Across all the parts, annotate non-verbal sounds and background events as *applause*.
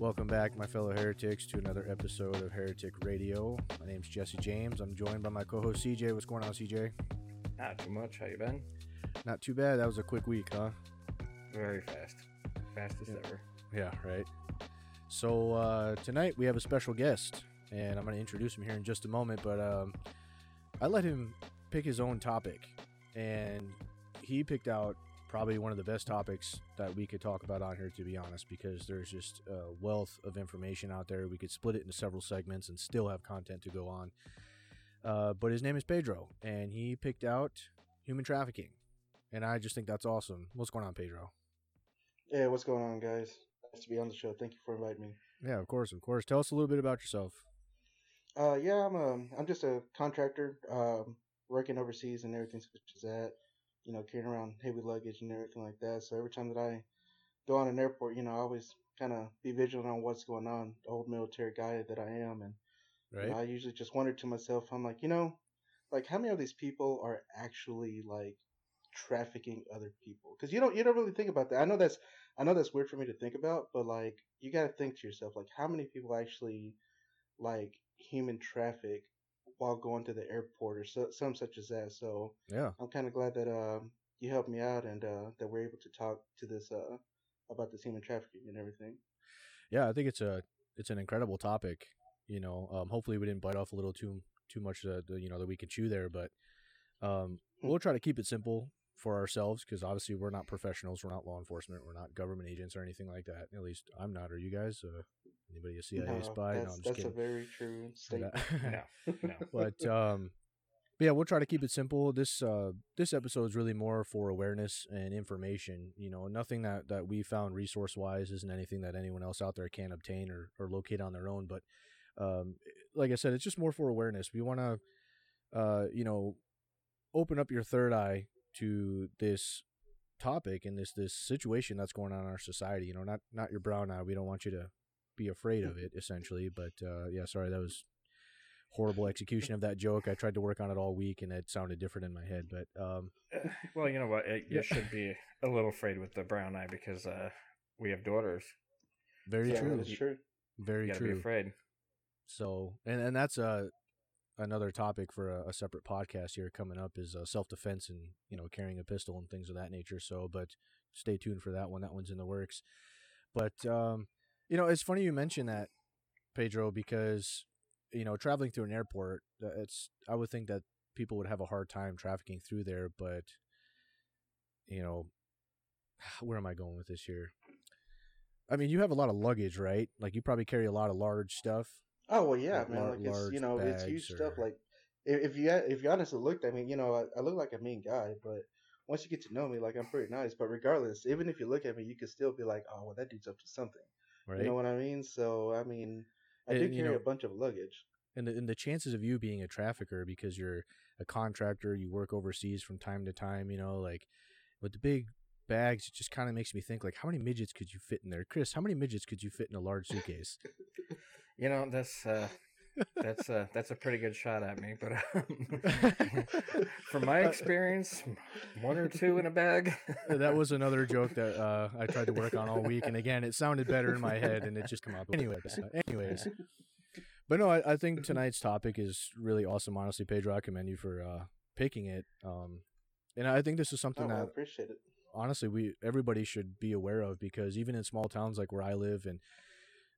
Welcome back, my fellow heretics, to another episode of Heretic Radio. My name's Jesse James. I'm joined by my co-host CJ. What's going on, CJ? Not too much. How you been? Not too bad. That was a quick week, huh? Very fast. Fastest Yeah. ever. Yeah, right. So uh, tonight we have a special guest, and I'm going to introduce him here in just a moment. But um, I let him pick his own topic, and he picked out probably one of the best topics that we could talk about on here, to be honest, because there's just a wealth of information out there. We could split it into several segments and still have content to go on. Uh, but his name is Pedro, and he picked out human trafficking, and I just think that's awesome. What's going on, Pedro? Yeah, what's going on, guys? Nice to be on the show. Thank you for inviting me. Yeah, of course, of course. Tell us a little bit about yourself. Uh, yeah, I'm um, I'm just a contractor, um, working overseas and everything such as that. You know, carrying around heavy luggage and everything like that. So every time that I go on an airport, you know, I always kind of be vigilant on what's going on. The old military guy that I am, and you know, I usually just wonder to myself, I'm like, you know, like how many of these people are actually like trafficking other people? Because you don't you don't really think about that. I know that's I know that's weird for me to think about, but like you got to think to yourself, like how many people actually like human traffic while going to the airport or so, some such as that. So yeah. I'm kind of glad that um you helped me out and uh, that we're able to talk to this uh about this human trafficking and everything. Yeah, I think it's a it's an incredible topic. You know, um, hopefully we didn't bite off a little too too much that the, you know that we can chew there, but um, we'll try to keep it simple for ourselves because obviously we're not professionals, we're not law enforcement, we're not government agents or anything like that. At least I'm not. Are you guys? Uh, anybody a CIA No, spy? that's no, I'm just that's a kidding. very *laughs* true statement. Yeah. *laughs* No, no. but um but yeah we'll try to keep it simple this uh this episode is really more for awareness and information you know nothing that that we found resource wise isn't anything that anyone else out there can obtain or, or locate on their own but um like i said it's just more for awareness we want to uh you know open up your third eye to this topic and this this situation that's going on in our society you know not not your brown eye we don't want you to be afraid of it essentially but uh yeah sorry that was horrible execution of that joke. I tried to work on it all week and it sounded different in my head. But um, well, you know what? It, you Yeah. should be a little afraid with the brown eye because uh, we have daughters. very yeah, true, That's true. very You gotta be true. afraid. So, and and that's uh, another topic for a, a separate podcast here coming up is uh, self defense and you know carrying a pistol and things of that nature. So, but stay tuned for that one. That one's in the works. But um, you know, it's funny you mention that, Pedro, because you know traveling through an airport, uh, it's I would think that people would have a hard time trafficking through there, but you know, *sighs* where am I going with this here? I mean, you have a lot of luggage, right? Like you probably carry a lot of large stuff. Oh well, yeah, Like man. lar- Like it's you know it's huge bags stuff. Like if, you if you honestly looked at me, you know I, I look like a mean guy, but once you get to know me, like I'm pretty nice. But regardless, even if you look at me, you could still be like, oh well, that dude's up to something. Right. You know what I mean? So I mean, I And, do you carry know- a bunch of luggage. and the, and the chances of you being a trafficker because you're a contractor, you work overseas from time to time, you know, like with the big bags, it just kind of makes me think like, how many midgets could you fit in there, Chris? How many midgets could you fit in a large suitcase? *laughs* You know that's uh, that's uh, that's a pretty good shot at me. But um, *laughs* from my experience, one or two in a bag. that was another *laughs* joke that uh, I tried to work on all week, and again, it sounded better in my head, and it just came out. Anyways, uh, anyways, but no, I, I think tonight's topic is really awesome. Honestly, Pedro, I commend you for uh, picking it. Um, and I think this is something Oh, I appreciate it. honestly we everybody should be aware of because even in small towns like where I live and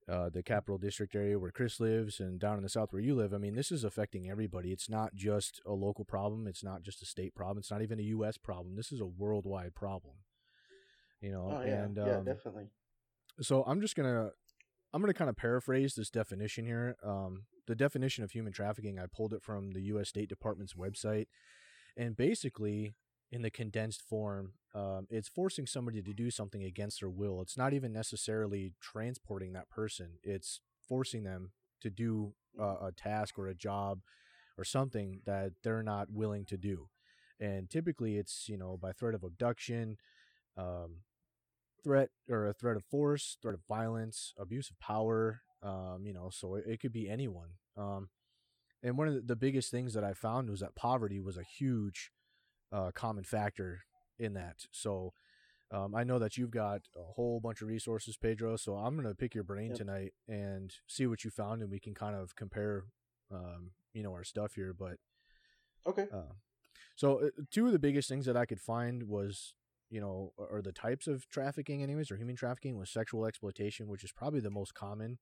uh, the capital district area where Chris lives and down in the south where you live, I mean this is affecting everybody. It's not just a local problem. It's not just a state problem. It's not even a U.S. problem. This is a worldwide problem. You know, Oh yeah, and yeah, um, definitely. so I'm just gonna I'm gonna kind of paraphrase this definition here. Um, the definition of human trafficking, I pulled it from the U.S. State Department's website, and basically, in the condensed form, um, it's forcing somebody to do something against their will. It's not even necessarily transporting that person; it's forcing them to do uh, a task or a job or something that they're not willing to do. And typically, it's you know by threat of abduction, um, threat or a threat of force, threat of violence, abuse of power. Um, you know, so it, it could be anyone. Um, and one of the, the biggest things that I found was that poverty was a huge uh, common factor in that. So Um, I know that you've got a whole bunch of resources, Pedro. So I'm gonna pick your brain Yep. tonight and see what you found, and we can kind of compare, um, you know, our stuff here. But Okay. uh, so uh, two of the biggest things that I could find was, you know, or the types of trafficking, anyways, or human trafficking was sexual exploitation, which is probably the most common.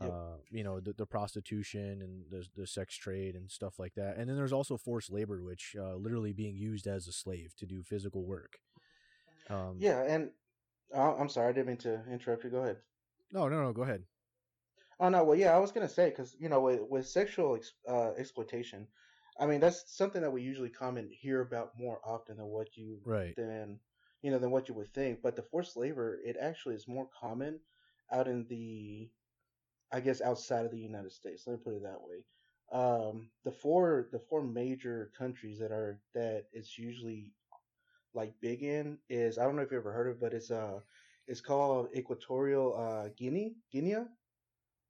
Yep. Uh, you know, the, the prostitution and the the sex trade and stuff like that. And then there's also forced labor, which uh, literally being used as a slave to do physical work. Um, Yeah, and uh, I'm sorry, I didn't mean to interrupt you. Go ahead. No, no, no. Go ahead. Oh no, well, yeah, I was gonna say because you know with, with sexual ex, uh, exploitation, I mean that's something that we usually come and hear about more often than what you Right. than you know than what you would think. But the forced labor, it actually is more common out in the, I guess, outside of the United States. Let me put it that way. Um, the four the four major countries that are that it's usually like big in is I don't know if you ever heard of, it, but it's uh it's called Equatorial uh, Guinea Guinea.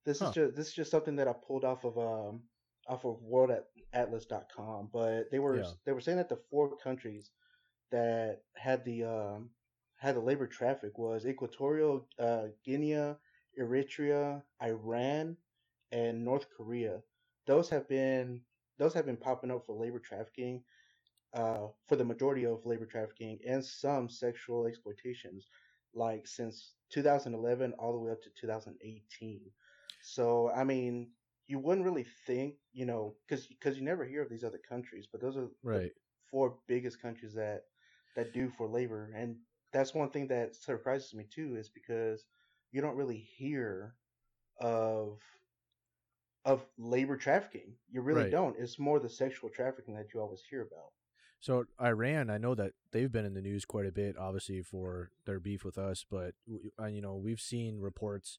This Huh. is just this is just something that I pulled off of um off of worldatlas.com, but they were Yeah. they were saying that the four countries that had the um had the labor traffic was Equatorial uh, Guinea, Eritrea, Iran, and North Korea. Those have been those have been popping up for labor trafficking, uh, for the majority of labor trafficking and some sexual exploitations, like since 2011 all the way up to 2018. So I mean, you wouldn't really think, you know, because because you never hear of these other countries, but those are Right. four biggest countries that that do for labor, and that's one thing that surprises me too, is because you don't really hear of of labor trafficking. You really Right. don't. It's more the sexual trafficking that you always hear about. So Iran, I know that they've been in the news quite a bit, obviously for their beef with us. But uh, you know, we've seen reports,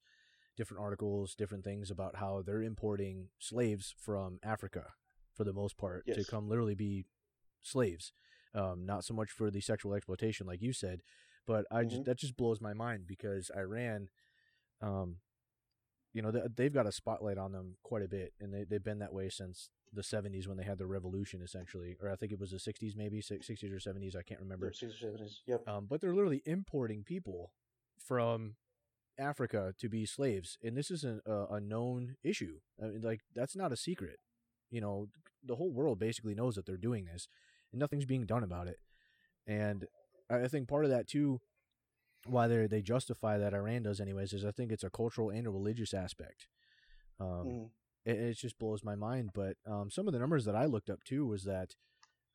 different articles, different things about how they're importing slaves from Africa, for the most part, to come literally be slaves. Um, not so much for the sexual exploitation, like you said, but I just Mhm. that just blows my mind because Iran, um, you know, they've got a spotlight on them quite a bit, and they they've been that way since the 70s when they had the revolution essentially or i think it was the 60s maybe 60s or 70s i can't remember. Yep, six or seven is yep. um, but they're literally importing people from africa to be slaves and this isn't a, a known issue. I mean, like that's not a secret. You know the whole world basically knows that they're doing this and nothing's being done about it. And I think part of that too why they they justify that iran does anyways is i think it's a cultural and a religious aspect um, Mhm. it, it just blows my mind. But um, some of the numbers that I looked up too was that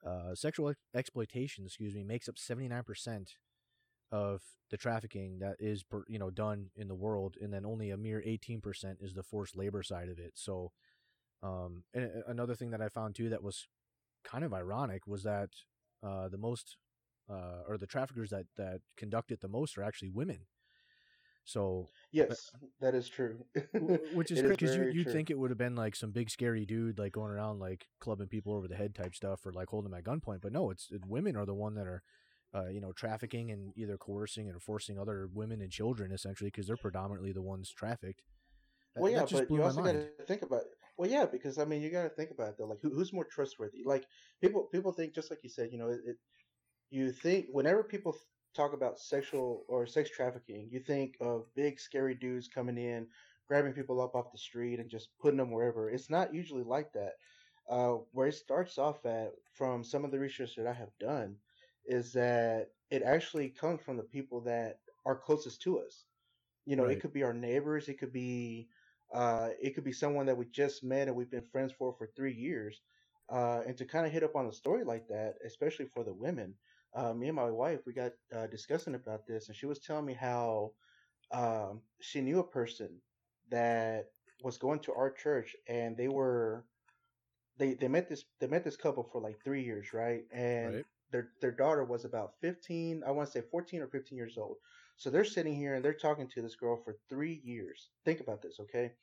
uh, sexual ex- exploitation, excuse me, makes up seventy nine percent of the trafficking that is per, you know done in the world, and then only a mere eighteen percent is the forced labor side of it. So, um, and another thing that I found too that was kind of ironic was that uh, the most uh, or the traffickers that that conduct it the most are actually women. So Yes, that is true. *laughs* Which is It crazy because you you'd think it would have been like some big scary dude like going around like clubbing people over the head type stuff or like holding them at gunpoint but no it's it, women are the one that are uh, you know trafficking and either coercing and forcing other women and children essentially because they're predominantly the ones trafficked That- well, yeah, but you also got to think about. Well, yeah, because I mean, you got to think about it though. Like, who, who's more trustworthy? Like, people people think just like you said. You know, it, it you think whenever people talk about sexual or sex trafficking, you think of big scary dudes coming in, grabbing people up off the street and just putting them wherever. It's not usually like that. Uh, where it starts off at, from some of the research that I have done, is that it actually comes from the people that are closest to us. You know, Right. it could be our neighbors, it could be uh, it could be someone that we just met and we've been friends for for three years. Uh, and to kind of hit up on a story like that, especially for the women, uh, me and my wife we got uh, discussing about this, and she was telling me how um, she knew a person that was going to our church, and they were they they met this they met this couple for like three years, right? And Right. their their daughter was about fifteen, I want to say fourteen or fifteen years old. So they're sitting here and they're talking to this girl for three years. Think about this, okay?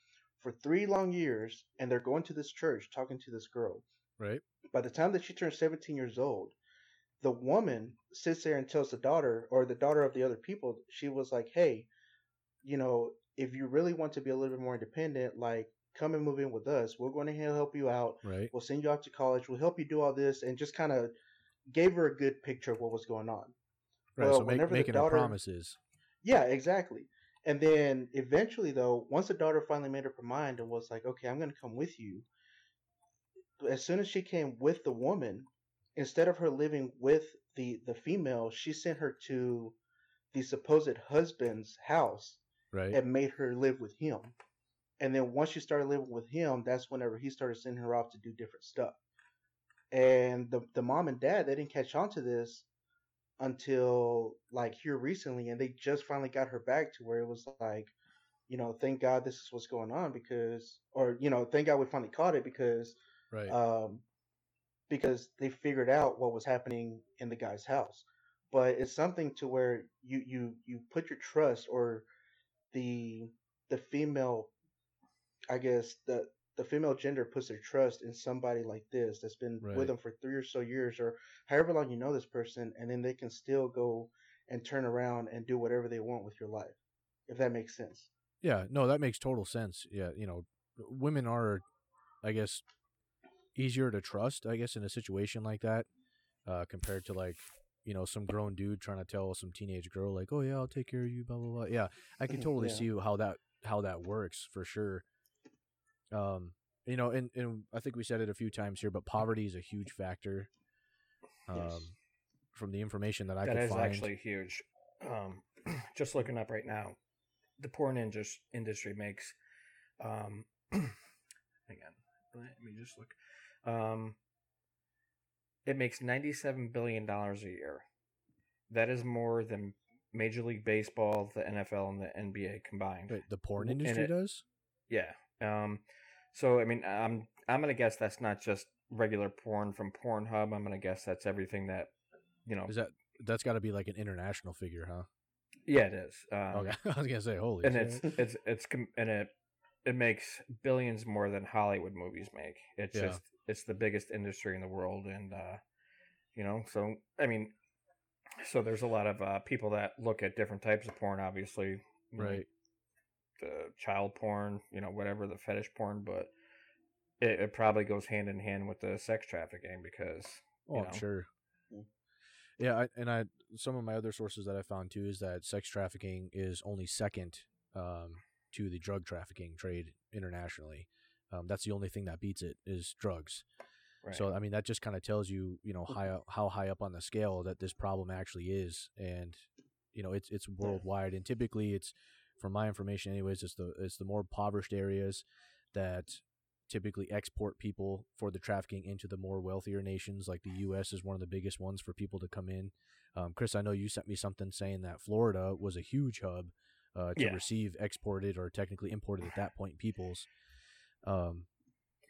For three long years, and they're going to this church talking to this girl. right By the time that she turns 17 years old, the woman sits there and tells the daughter, or the daughter of the other people, she was like, hey, you know, if you really want to be a little bit more independent, like, come and move in with us. We're going to help you out. right We'll send you off to college. We'll help you do all this. And just kind of gave her a good picture of what was going on. Right. Well, so make, the making daughter- her promises. Yeah, exactly. And then eventually, though, once the daughter finally made up her mind and was like, "Okay, I'm going to come with you," as soon as she came with the woman, instead of her living with the the female, she sent her to the supposed husband's house Right. and made her live with him. And then once she started living with him, that's whenever he started sending her off to do different stuff. And the the mom and dad they didn't catch on to this until like here recently, and they just finally got her back to where it was like, you know, thank God this is what's going on because, or you know, thank God we finally caught it because, right. um, because they figured out what was happening in the guy's house. But it's something to where you you you put your trust or the the female, I guess the the female gender puts their trust in somebody like this that's been Right. with them for three or so years or however long you know this person, and then they can still go and turn around and do whatever they want with your life, if that makes sense. Yeah, no, that makes total sense. Yeah, you know, women are, I guess, easier to trust. I guess in a situation like that, uh, compared to like, you know, some grown dude trying to tell some teenage girl like, "Oh yeah, I'll take care of you," blah blah blah. Yeah, I can *laughs* totally Yeah. see how that how that works for sure. Um, you know, and and I think we said it a few times here, but poverty is a huge factor. Um, Yes. from the information that I That is find, actually huge. Um, *clears throat* just looking up right now, the porn indus- industry makes. Um, *clears throat* hang on, let me just look. Um, it makes ninety-seven billion dollars a year. That is more than Major League Baseball, the NFL, and the NBA combined. Wait, the porn industry it- does. Yeah. Um, so I mean, I'm I'm gonna guess that's not just regular porn from Pornhub. I'm gonna guess that's everything that you know. Is that that's got to be like an international figure, huh? Yeah, it is. Um, Okay, *laughs* I was gonna say, holy. and shit. it's it's it's and it it makes billions more than Hollywood movies make. It's Yeah. just it's the biggest industry in the world, and uh, you know, so I mean, so there's a lot of uh, people that look at different types of porn, obviously, right. the child porn, you know, whatever the fetish porn, but it, it probably goes hand in hand with the sex trafficking because Oh, know. sure. Yeah, I, and I some of my other sources that I found too is that sex trafficking is only second um, to the drug trafficking trade internationally. Um, that's the only thing that beats it is drugs. right. So I mean that just kind of tells you you know high up, how high up on the scale that this problem actually is, and you know it's it's worldwide, and typically it's from my information anyways it's the it's the more impoverished areas that typically export people for the trafficking into the more wealthier nations like the *sighs* U.S. is one of the biggest ones for people to come in. Um, Chris, I know you sent me something saying that Florida was a huge hub uh, to Yeah. receive exported or technically imported at that point peoples. Um,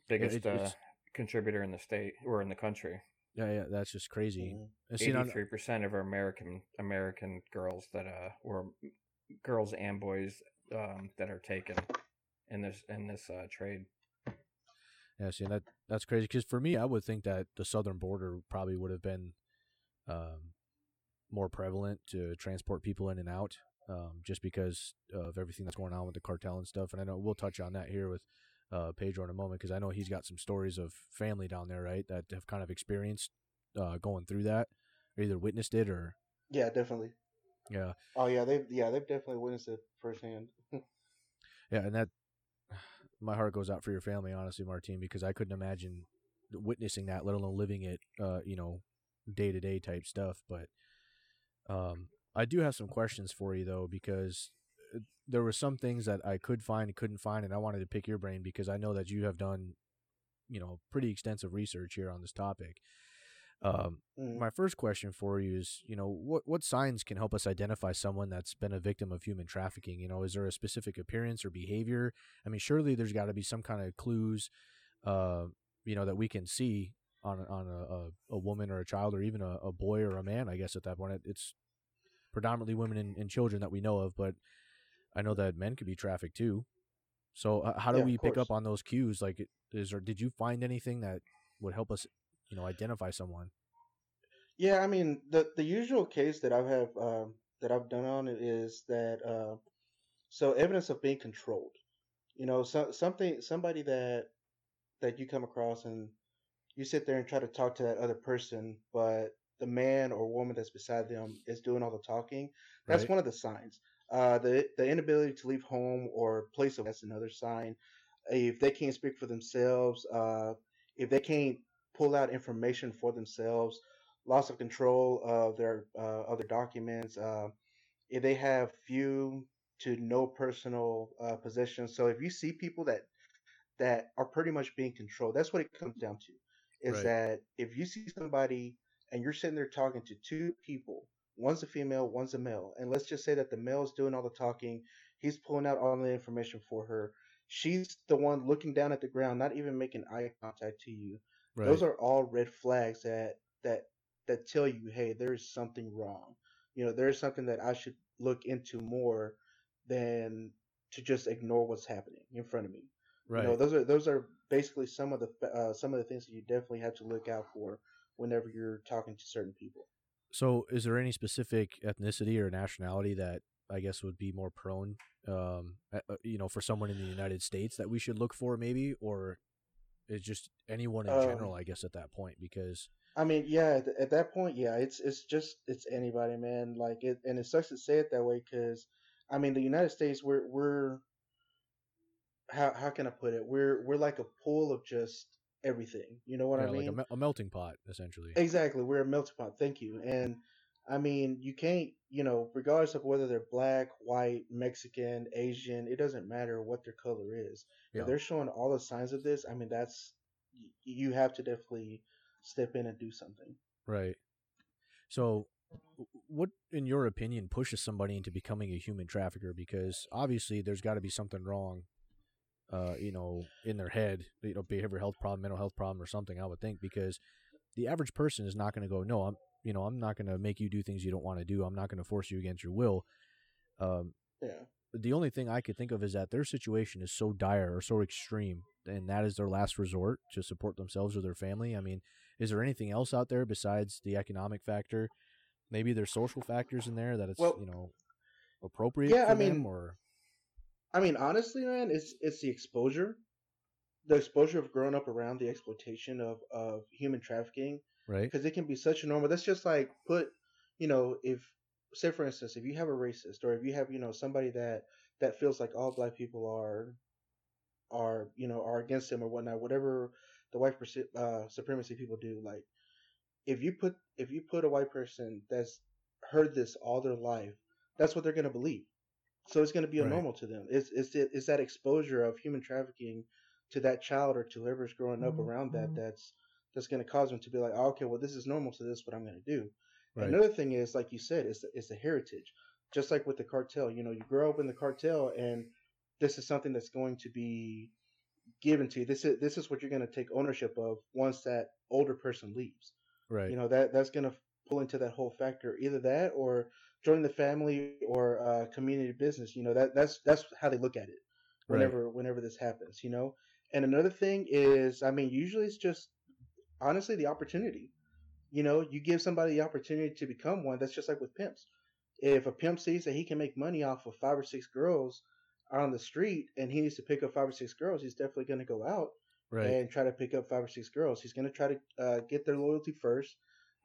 biggest it- uh, contributor in the state or in the country. yeah, yeah, that's just crazy. Mhm. And see, now- Eighty-three percent of our American American girls that uh or girls and boys um that are taken in this in this uh, trade. Yeah, see, that that's crazy. Because for me, I would think that the southern border probably would have been um, more prevalent to transport people in and out, um, just because of everything that's going on with the cartel and stuff. And I know we'll touch on that here with uh, Pedro in a moment, because I know he's got some stories of family down there, right, that have kind of experienced uh, going through that, or either witnessed it or Yeah, definitely. yeah, Oh yeah, they've yeah they've definitely witnessed it firsthand. *laughs* yeah, and that *sighs* my heart goes out for your family, honestly, Martine, because I couldn't imagine witnessing that, let alone living it, uh, you know, day to day type stuff. But um, I do have some questions for you though, because there were some things that I could find and couldn't find, and I wanted to pick your brain because I know that you have done, you know, pretty extensive research here on this topic. Um, Mhm. my first question for you is, you know, what what signs can help us identify someone that's been a victim of human trafficking? You know, is there a specific appearance or behavior? I mean, surely there's got to be some kind of clues, uh, you know, that we can see on on a, a, a woman or a child or even a, a boy or a man. I guess at that point, It- it's predominantly women and, and children that we know of, but I know that men could be trafficked too. So uh, how do Yeah, we pick up on those cues? Like, is there did you find anything that would help us, you know, identify someone? Yeah, I mean the the usual case that I have um, that I've done on it is that uh, so evidence of being controlled. You know, so, something somebody that that you come across and you sit there and try to talk to that other person, but the man or woman that's beside them is doing all the talking, that's Right. one of the signs. Uh, the the inability to leave home or place of that's another sign. If they can't speak for themselves, uh, if they can't pull out information for themselves, loss of control of their uh, of their documents, uh, if they have few to no personal uh, possessions. So if you see people that that are pretty much being controlled, that's what it comes down to. Is Right. that if you see somebody and you're sitting there talking to two people, one's a female, one's a male, and let's just say that the male's doing all the talking, he's pulling out all the information for her. She's the one looking down at the ground, not even making eye contact to you. Right. Those are all red flags that that that tell you, hey, there's something wrong. You know, there's something that I should look into more than to just ignore what's happening in front of me. right. You know, those are those are basically some of the uh, some of the things that you definitely have to look out for whenever you're talking to certain people. So, is there any specific ethnicity or nationality that I guess would be more prone, um, uh, you know, for someone in the United States that we should look for, maybe, or is just anyone in Um, general? I guess at that point, because I mean, yeah, at, at that point, yeah, it's it's just it's anybody, man. Like it, and it sucks to say it that way because, I mean, the United States, we're we're how how can I put it? We're we're like a pool of just everything. You know what yeah, I mean? like a, me- a melting pot, essentially. Exactly, we're a melting pot. Thank you. And I mean, you can't, you know, regardless of whether they're black, white, Mexican, Asian, it doesn't matter what their color is. Yeah. If they're showing all the signs of this, I mean, that's you have to definitely step in and do something. Right. So, what, in your opinion, pushes somebody into becoming a human trafficker? Because obviously, there's got to be something wrong, uh, you know, in their head, you know, behavioral health problem, mental health problem, or something. I would think because the average person is not going to go, no, I'm, you know, I'm not going to make you do things you don't want to do. I'm not going to force you against your will. Um, Yeah. the only thing I could think of is that their situation is so dire or so extreme, and that is their last resort to support themselves or their family. I mean, is there anything else out there besides the economic factor? Maybe there's social factors in there that it's Well, you know appropriate yeah, for I them, mean, or I mean, honestly, man, it's it's the exposure, the exposure of growing up around the exploitation of of human trafficking, right? because it can be such a normal. That's just like put, you know, if say for instance, if you have a racist or if you have you know somebody that that feels like all black people are are you know are against him or whatnot, whatever the white uh, supremacy people do, like if you put if you put a white person that's heard this all their life, that's what they're gonna believe. So it's gonna be a Right. normal to them. It's it's it- it's that exposure of human trafficking to that child or to whoever's growing up mm-hmm. around that mm-hmm. that's that's gonna cause them to be like, oh, okay, well this is normal to this, what I'm gonna do. Right. Another thing is, like you said, is the, is the heritage. Just like with the cartel, you know, you grow up in the cartel, and this is something that's going to be given to you. This is this is what you're going to take ownership of once that older person leaves. right? You know that that's going to pull into that whole factor. Either that, or join the family, or uh, community business. You know that that's that's how they look at it. Right. Whenever whenever this happens, you know. And another thing is, I mean, usually it's just honestly the opportunity. You know, you give somebody the opportunity to become one. That's just like with pimps. If a pimp sees that he can make money off of five or six girls on the street, and he needs to pick up five or six girls, he's definitely going to go out right. and try to pick up five or six girls. He's going to try to uh, get their loyalty first,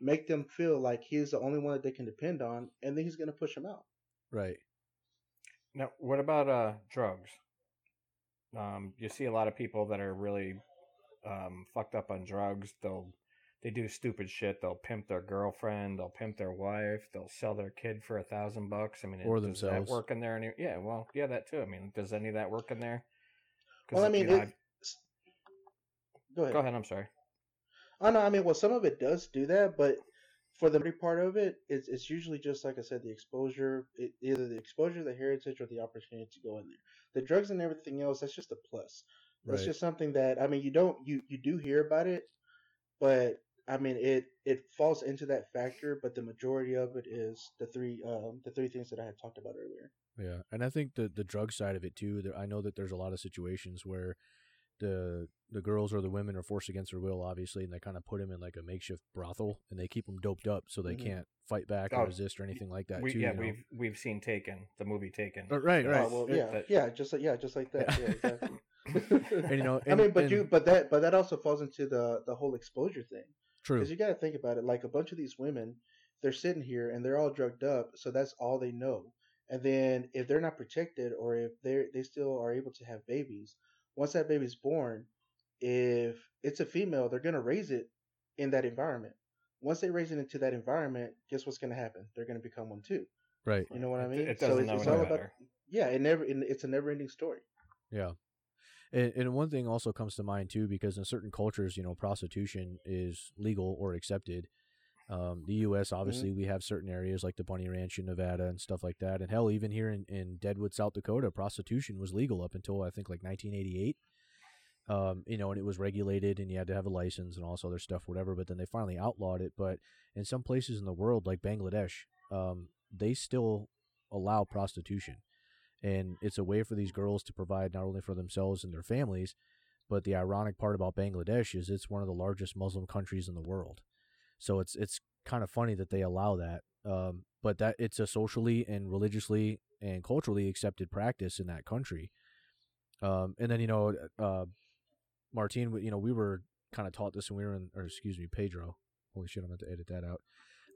make them feel like he's the only one that they can depend on, and then he's going to push them out. right. Now, what about uh, drugs? Um, you see a lot of people that are really um, fucked up on drugs. They'll they do stupid shit. They'll pimp their girlfriend. They'll pimp their wife. They'll sell their kid for a thousand bucks. I mean, Or does themselves. that work in there? Any? Yeah, well, yeah, that too. I mean, does any of that work in there? 'Cause, Well, I you mean, know, it, go ahead. go ahead. I'm sorry. Oh no, I mean, well, some of it does do that, but for the part of it, it's it's usually just like I said, the exposure, it, either the exposure, the heritage, or the opportunity to go in there. The drugs and everything else, that's just a plus. That's Right. just something that I mean, you don't you you do hear about it, but I mean, it it falls into that factor, but the majority of it is the three um the three things that I had talked about earlier. Yeah, and I think the the drug side of it too. There, I know that there's a lot of situations where the the girls or the women are forced against their will, obviously, and they kind of put them in like a makeshift brothel, and they keep them doped up so they Mhm. can't fight back Oh, or resist or anything like that. We, too, yeah, you know? we've we've seen Taken, the movie Taken. Uh, right, right. Oh, well, yeah, that- yeah, just like yeah, just like that. Yeah. Yeah, exactly. *laughs* *laughs* and you know, I mean, but and- you, but that, but that also falls into the the whole exposure thing. True. Because you got to think about it. Like a bunch of these women, they're sitting here and they're all drugged up, so that's all they know. And then if they're not protected, or if they they still are able to have babies, once that baby's born, if it's a female, they're gonna raise it in that environment. Once they raise it into that environment, guess what's gonna happen? They're gonna become one too. Right. You know what I mean? It So doesn't it's, know it's any all about yeah. It never. It's a never-ending story. Yeah. And, and one thing also comes to mind too, because in certain cultures, you know, prostitution is legal or accepted. Um, the U.S. obviously we have certain areas like the Bunny Ranch in Nevada and stuff like that, and hell, even here in, in Deadwood, South Dakota, prostitution was legal up until I think like 1988. Um, you know, and it was regulated, and you had to have a license and all this other stuff, whatever. But then they finally outlawed it. But in some places in the world, like Bangladesh, um, they still allow prostitution and it's a way for these girls to provide not only for themselves and their families but the ironic part about Bangladesh is it's one of the largest Muslim countries in the world so it's it's kind of funny that they allow that um, but that it's a socially and religiously and culturally accepted practice in that country um, and then you know uh, Martine you know we were kind of taught this when we were in or excuse me Pedro holy shit I'm going to edit that out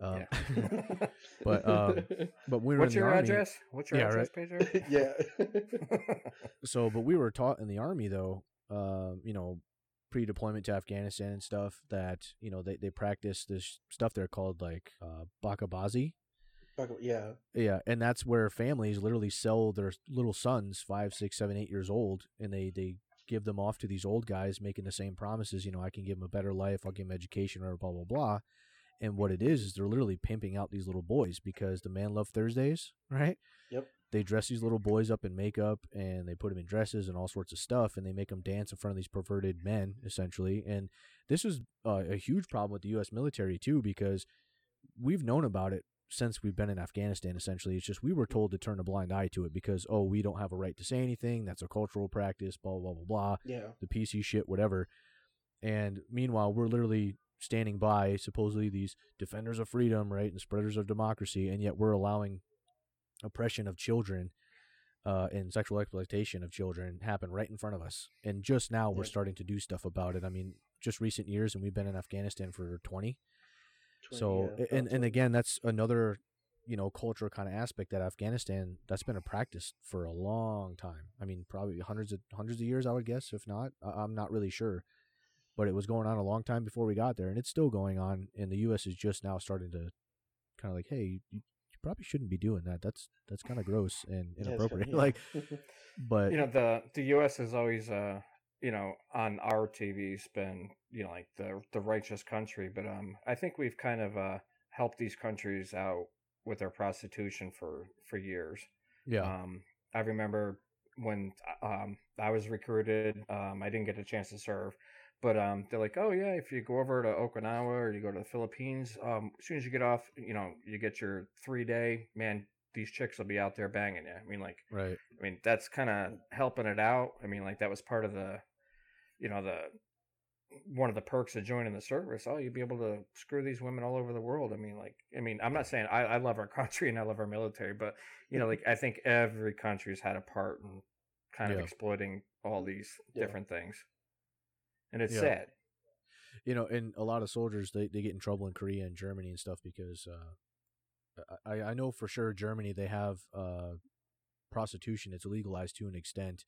um, Yeah. *laughs* but um, *laughs* but we were What's in the your army, address? What's your Yeah, address, Pedro? *laughs* yeah. so but we were taught in the army though um you know pre-deployment to afghanistan and stuff that you know they, they practice this stuff they're called like uh bacha bazi yeah. yeah and that's where families literally sell their little sons five six seven eight years old and they they give them off to these old guys making the same promises you know i can give them a better life i'll give them education or blah blah blah and what it is is they're literally pimping out these little boys because the man love thursdays right Yep. They dress these little boys up in makeup and they put them in dresses and all sorts of stuff and they make them dance in front of these perverted men essentially and this was uh, a huge problem with the us military too because we've known about it since we've been in afghanistan essentially it's just we were told to turn a blind eye to it because oh we don't have a right to say anything that's a cultural practice blah blah blah blah Yeah. the PC shit, whatever. And meanwhile, we're literally standing by, supposedly these defenders of freedom, right, and spreaders of democracy, and yet we're allowing oppression of children uh, and sexual exploitation of children happen right in front of us. And just now, we're Yeah. starting to do stuff about it. I mean, just recent years, and we've been in Afghanistan for twenty. So, yeah, and about and again, that's another you know cultural kind of aspect that Afghanistan that's been a practice for a long time. I mean, probably hundreds of hundreds of years, I would guess, if not. I'm not really sure, but it was going on a long time before we got there, and it's still going on. And the U.S. is just now starting to kind of like, hey, you, you probably shouldn't be doing that. That's that's kind of gross and *laughs* inappropriate. kinda- *laughs* like, but you know the the U.S. is always uh you know on our TV's been you know like the the righteous country, but um I think we've kind of uh helped these countries out with their prostitution for for years. yeah, Um, I remember when um, I was recruited. Um, I didn't get a chance to serve, but um, they're like, "Oh yeah, if you go over to Okinawa or you go to the Philippines, um, as soon as you get off, you know, you get your three day man. These chicks will be out there banging you. I mean, like, right, I mean, that's kind of helping it out. I mean, like that was part of the, you know, the one of the perks of joining the service. Oh, you'd be able to screw these women all over the world. I mean, like, I mean, I'm not saying I, I love our *laughs* country and I love our military, but you know, like I think every country's had a part in kind of Yeah. exploiting all these Yeah. different things, and it's Yeah. sad. you know, and a lot of soldiers they, they get in trouble in Korea and Germany and stuff because uh, I I know for sure Germany they have uh, prostitution. It's legalized to an extent,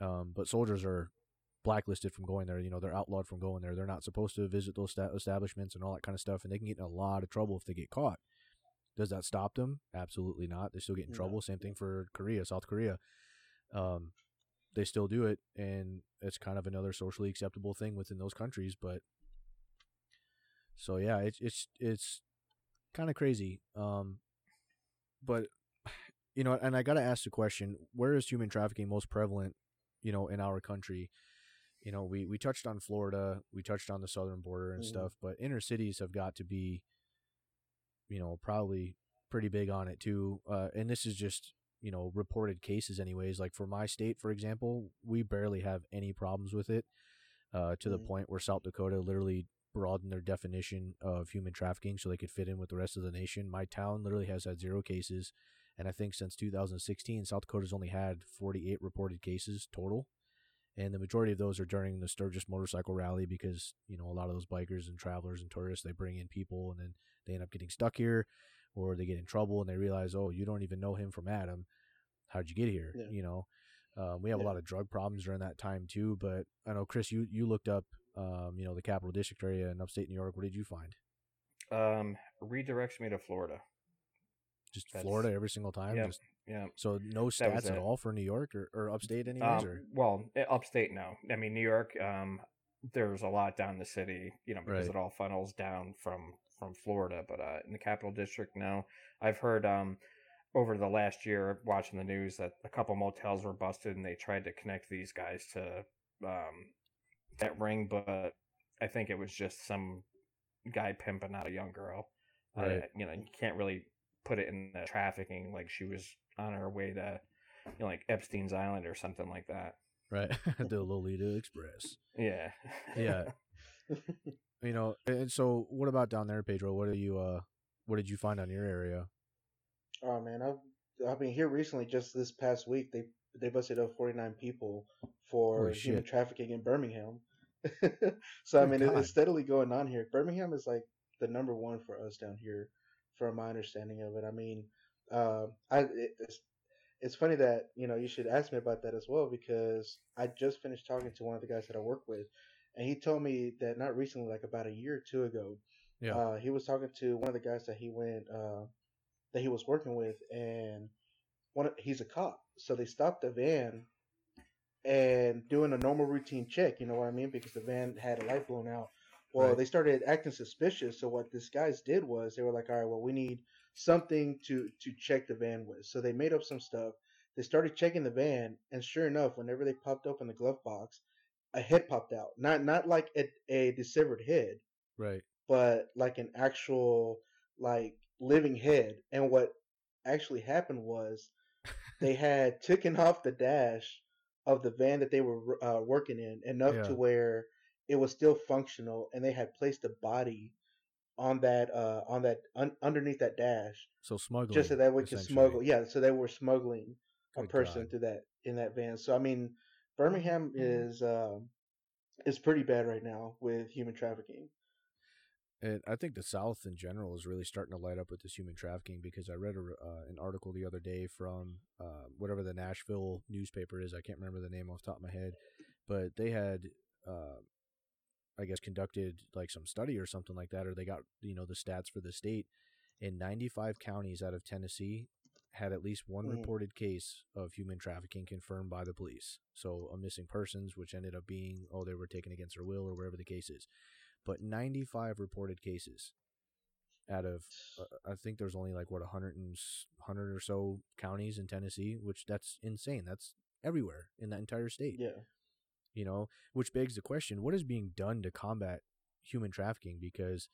um, but soldiers are blacklisted from going there. You know, they're outlawed from going there. They're not supposed to visit those sta- establishments and all that kind of stuff, and they can get in a lot of trouble if they get caught. Does that stop them? Absolutely not. They still get in trouble. Same thing for Korea, South Korea. Um, they still do it, and it's kind of another socially acceptable thing within those countries. But so yeah, it's it's it's kind of crazy. Um, but you know, and I gotta ask the question: Where is human trafficking most prevalent? You know, in our country. You know, we we touched on Florida, we touched on the southern border and Mhm. stuff, but inner cities have got to be, you know, probably pretty big on it too. Uh, and this is just you know reported cases, anyways. Like for my state, for example, we barely have any problems with it. Uh, to the Mhm. point where South Dakota literally broadened their definition of human trafficking so they could fit in with the rest of the nation. My town literally has had zero cases, and I think since 2016, South Dakota's only had 48 reported cases total, and the majority of those are during the Sturgis Motorcycle Rally because you know a lot of those bikers and travelers and tourists they bring in people and then they end up getting stuck here, or they get in trouble and they realize oh you don't even know him from Adam, how'd you get here? Yeah. You know, um, we have Yeah. a lot of drug problems during that time too. But I know Chris, you you looked up um, you know the Capital District area in upstate New York. What did you find? Um, redirects me to Florida. Just That's- Florida every single time. yeah, Just, Yeah. so no stats at all for New York or, or upstate anyways. or Um, well, eh, upstate, no. I mean, New York. Um, there's a lot down the city, you know, because Right. it all funnels down from from Florida. But uh, in the capital district, no. I've heard um over the last year watching the news that a couple motels were busted and they tried to connect these guys to um that ring, but I think it was just some guy pimping out a young girl. Uh, Right. you know, you can't really put it in the trafficking like she was on her way to you know, like Epstein's Island or something like that. right, *laughs* the Lolita Express. Yeah. Yeah. *laughs* *laughs* You know, and so what about down there, Pedro? What are you uh what did you find on your area? Oh man, I've I mean here recently, just this past week, they they busted up 49 people for Holy human shit. trafficking in Birmingham. *laughs* so I mean, it, it's steadily going on here. Birmingham is like the number one for us down here, from my understanding of it. I mean, uh, I it, it's it's funny that you know you should ask me about that as well because I just finished talking to one of the guys that I work with, and he told me that not recently, like about a year or two ago, Yeah. uh, he was talking to one of the guys that he went uh, that he was working with, and one of- he's a cop, so they stopped the van and doing a normal routine check. You know what I mean? Because the van had a light blown out. Well, Right. they started acting suspicious. So what this guys did was they were like, all right, well, we need something to to check the van with. So they made up some stuff. They started checking the van, and sure enough, whenever they popped open the glove box, a head popped out. Not not like a, a dissevered head, right. but like an actual like living head. And what actually happened was they *laughs* had taken off the dash of the van that they were uh, working in enough Yeah. to where it was still functional, and they had placed a body on that uh on that un- underneath that dash So smuggling. just so that we could smuggle yeah so they were smuggling a person God. through that in that van so i mean birmingham is um is pretty bad right now with human trafficking And I think the South in general is really starting to light up with this human trafficking because I read a, uh, an article the other day from uh, whatever the Nashville newspaper is. I can't remember the name off the top of my head, but they had, uh, I guess, conducted like some study or something like that, or they got you know the stats for the state. In 95 counties out of Tennessee, had at least one Mhm. reported case of human trafficking confirmed by the police. So a missing persons, which ended up being oh they were taken against their will or wherever the case is but 95 reported cases out of uh, I think there's only like what 100 and 100 or so counties in Tennessee, which that's insane. That's everywhere in that entire state. yeah You know, which begs the question, what is being done to combat human trafficking because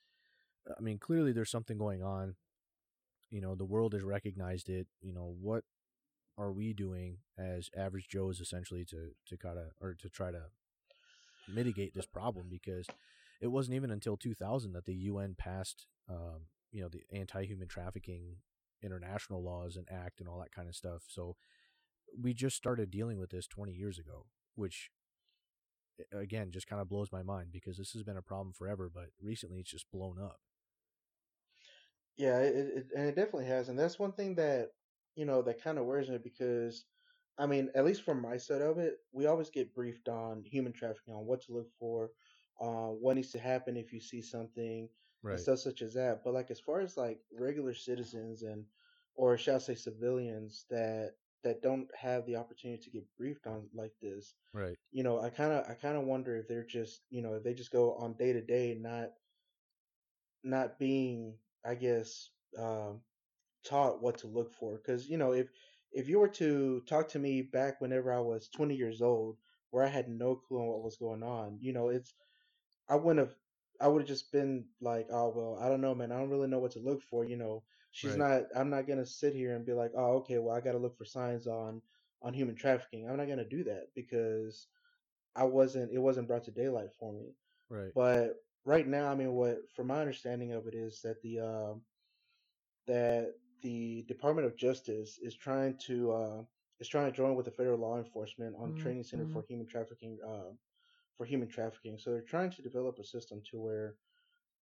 I mean, clearly there's something going on. You know, the world has recognized it. You know, what are we doing as average Joes essentially to to kind of or to try to mitigate this problem because it wasn't even until 2000 that the UN passed um, you know the anti-human trafficking international laws and act and all that kind of stuff. So we just started dealing with this 20 years ago, which again just kind of blows my mind because this has been a problem forever, but recently it's just blown up. Yeah, it, it, and it definitely has, and that's one thing that you know that kind of worries me because, I mean, at least from my side of it, we always get briefed on human trafficking, on what to look for, uh, what needs to happen if you see something, and stuff such as that. But like as far as like regular citizens and, or shall I say civilians that that don't have the opportunity to get briefed on like this, Right. you know, I kind of I kind of wonder if they're just you know if they just go on day to day, not not being I guess um, taught what to look for. Because you know if if you were to talk to me back whenever I was 20 years old, where I had no clue on what was going on, you know, it's I wouldn't have. I would have just been like, oh well, I don't know, man. I don't really know what to look for. You know, she's Right. not. I'm not gonna sit here and be like, oh, okay, well, I got to look for signs on on human trafficking. I'm not gonna do that because I wasn't. It wasn't brought to daylight for me. Right. But right now, I mean, what from my understanding of it is that the um, that the Department of Justice is trying to uh, is trying to join with the federal law enforcement on Mm, training center for human trafficking. Uh, for human trafficking, so they're trying to develop a system to where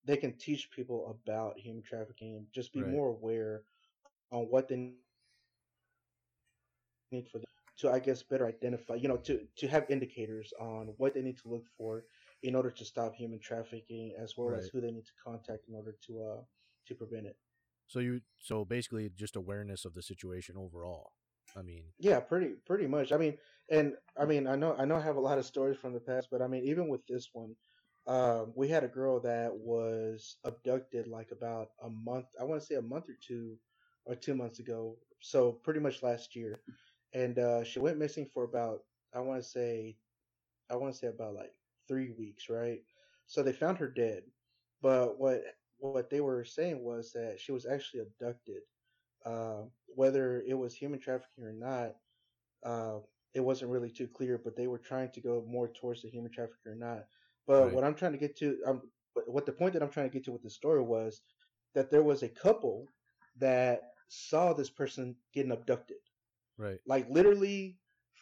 they can teach people about human trafficking and just be Right. more aware on what they need for them to, I guess, better identify. You know, to to have indicators on what they need to look for in order to stop human trafficking, as well as who they need to contact in order to uh to prevent it. So you so basically just awareness of the situation overall. I mean, Yeah, pretty pretty much. I mean, and I mean, I know I know I have a lot of stories from the past, but I mean, even with this one, um, we had a girl that was abducted like about a month. I want to say a month or two, or two months ago. So pretty much last year, and uh, she went missing for about I want to say, I want to say about like three weeks, right? So they found her dead, but what what they were saying was that she was actually abducted uh, whether it was human trafficking or not, uh, it wasn't really too clear. But they were trying to go more towards the human trafficking or not. But Right. what I'm trying to get to, um, what what the point that I'm trying to get to with the story was that there was a couple that saw this person getting abducted, right. like literally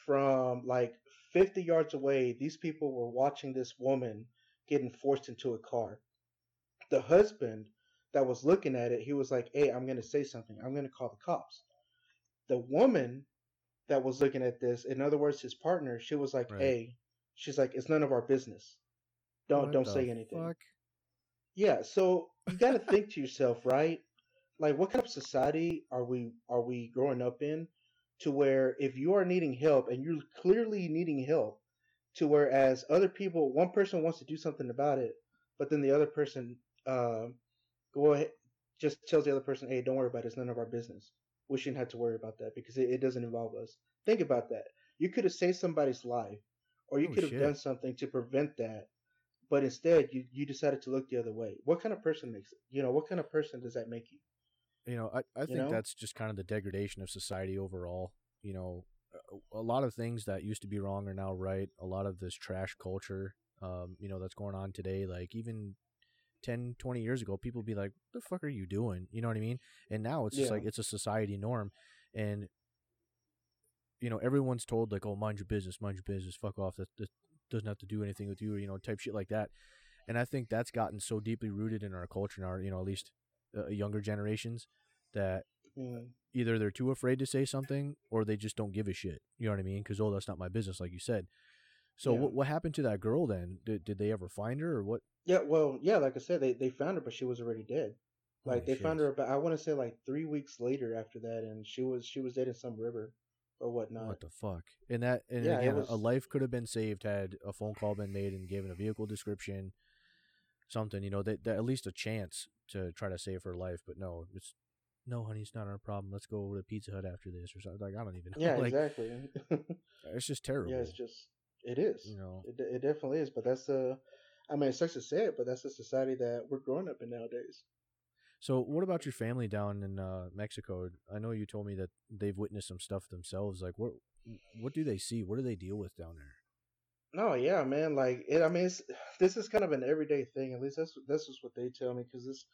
from like 50 yards away. These people were watching this woman getting forced into a car. The husband that was looking at it, he was like, "Hey, I'm going to say something. I'm going to call the cops." The woman that was looking at this, in other words, his partner, she was like, Right. "Hey," she's like, "It's none of our business. Don't What don't say anything." Fuck? Yeah, so you got to think to yourself, right? Like, what kind of society are we are we growing up in, to where if you are needing help and you're clearly needing help, to whereas other people, one person wants to do something about it, but then the other person, um, go ahead, just tells the other person, "Hey, don't worry about it. It's none of our business. We shouldn't have to worry about that because it, it doesn't involve us." Think about that. You could have saved somebody's life, or you Oh, could have done something to prevent that but instead you, you decided to look the other way. What kind of person makes it? You know, what kind of person does that make you? You know, I, I think know? that's just kind of the degradation of society overall. You know, a- a lot of things that used to be wrong are now right. A lot of this trash culture, um, you know, that's going on today, like even 10, 20 years ago, people would be like, "What the fuck are you doing?" You know what I mean? And now it's just like it's a society norm, and you know, everyone's told like, "Oh, mind your business, mind your business, fuck off." That, that doesn't have to do anything with you, or you know, type shit like that. And I think that's gotten so deeply rooted in our culture, now, you know, at least uh, younger generations, that Mm, either they're too afraid to say something or they just don't give a shit. You know what I mean? Because oh, that's not my business, like you said. So Yeah. what what happened to that girl then? Did did they ever find her or what? yeah, well, yeah, like I said, they, they found her, but she was already dead. Like Holy they found her but I want to say like three weeks later after that, and she was she was dead in some river or whatnot. What the fuck? And that and Yeah, again, a- a life could have been saved had a phone call been made and given a vehicle description, something. You know, that, at least a chance to try to save her life. But no, it's no, honey, it's not our problem. Let's go over to Pizza Hut after this or something. Like I don't even know. *laughs* yeah, like exactly. *laughs* it's just terrible. yeah, it's just it is. you know. It, it definitely is. But that's the, I mean, it sucks to say it, but that's the society that we're growing up in nowadays. So, what about your family down in uh, Mexico? I know you told me that they've witnessed some stuff themselves. Like, what what do they see? What do they deal with down there? No, yeah, man. Like it. I mean, it's, this is kind of an everyday thing. At least that's this is what they tell me. Because this,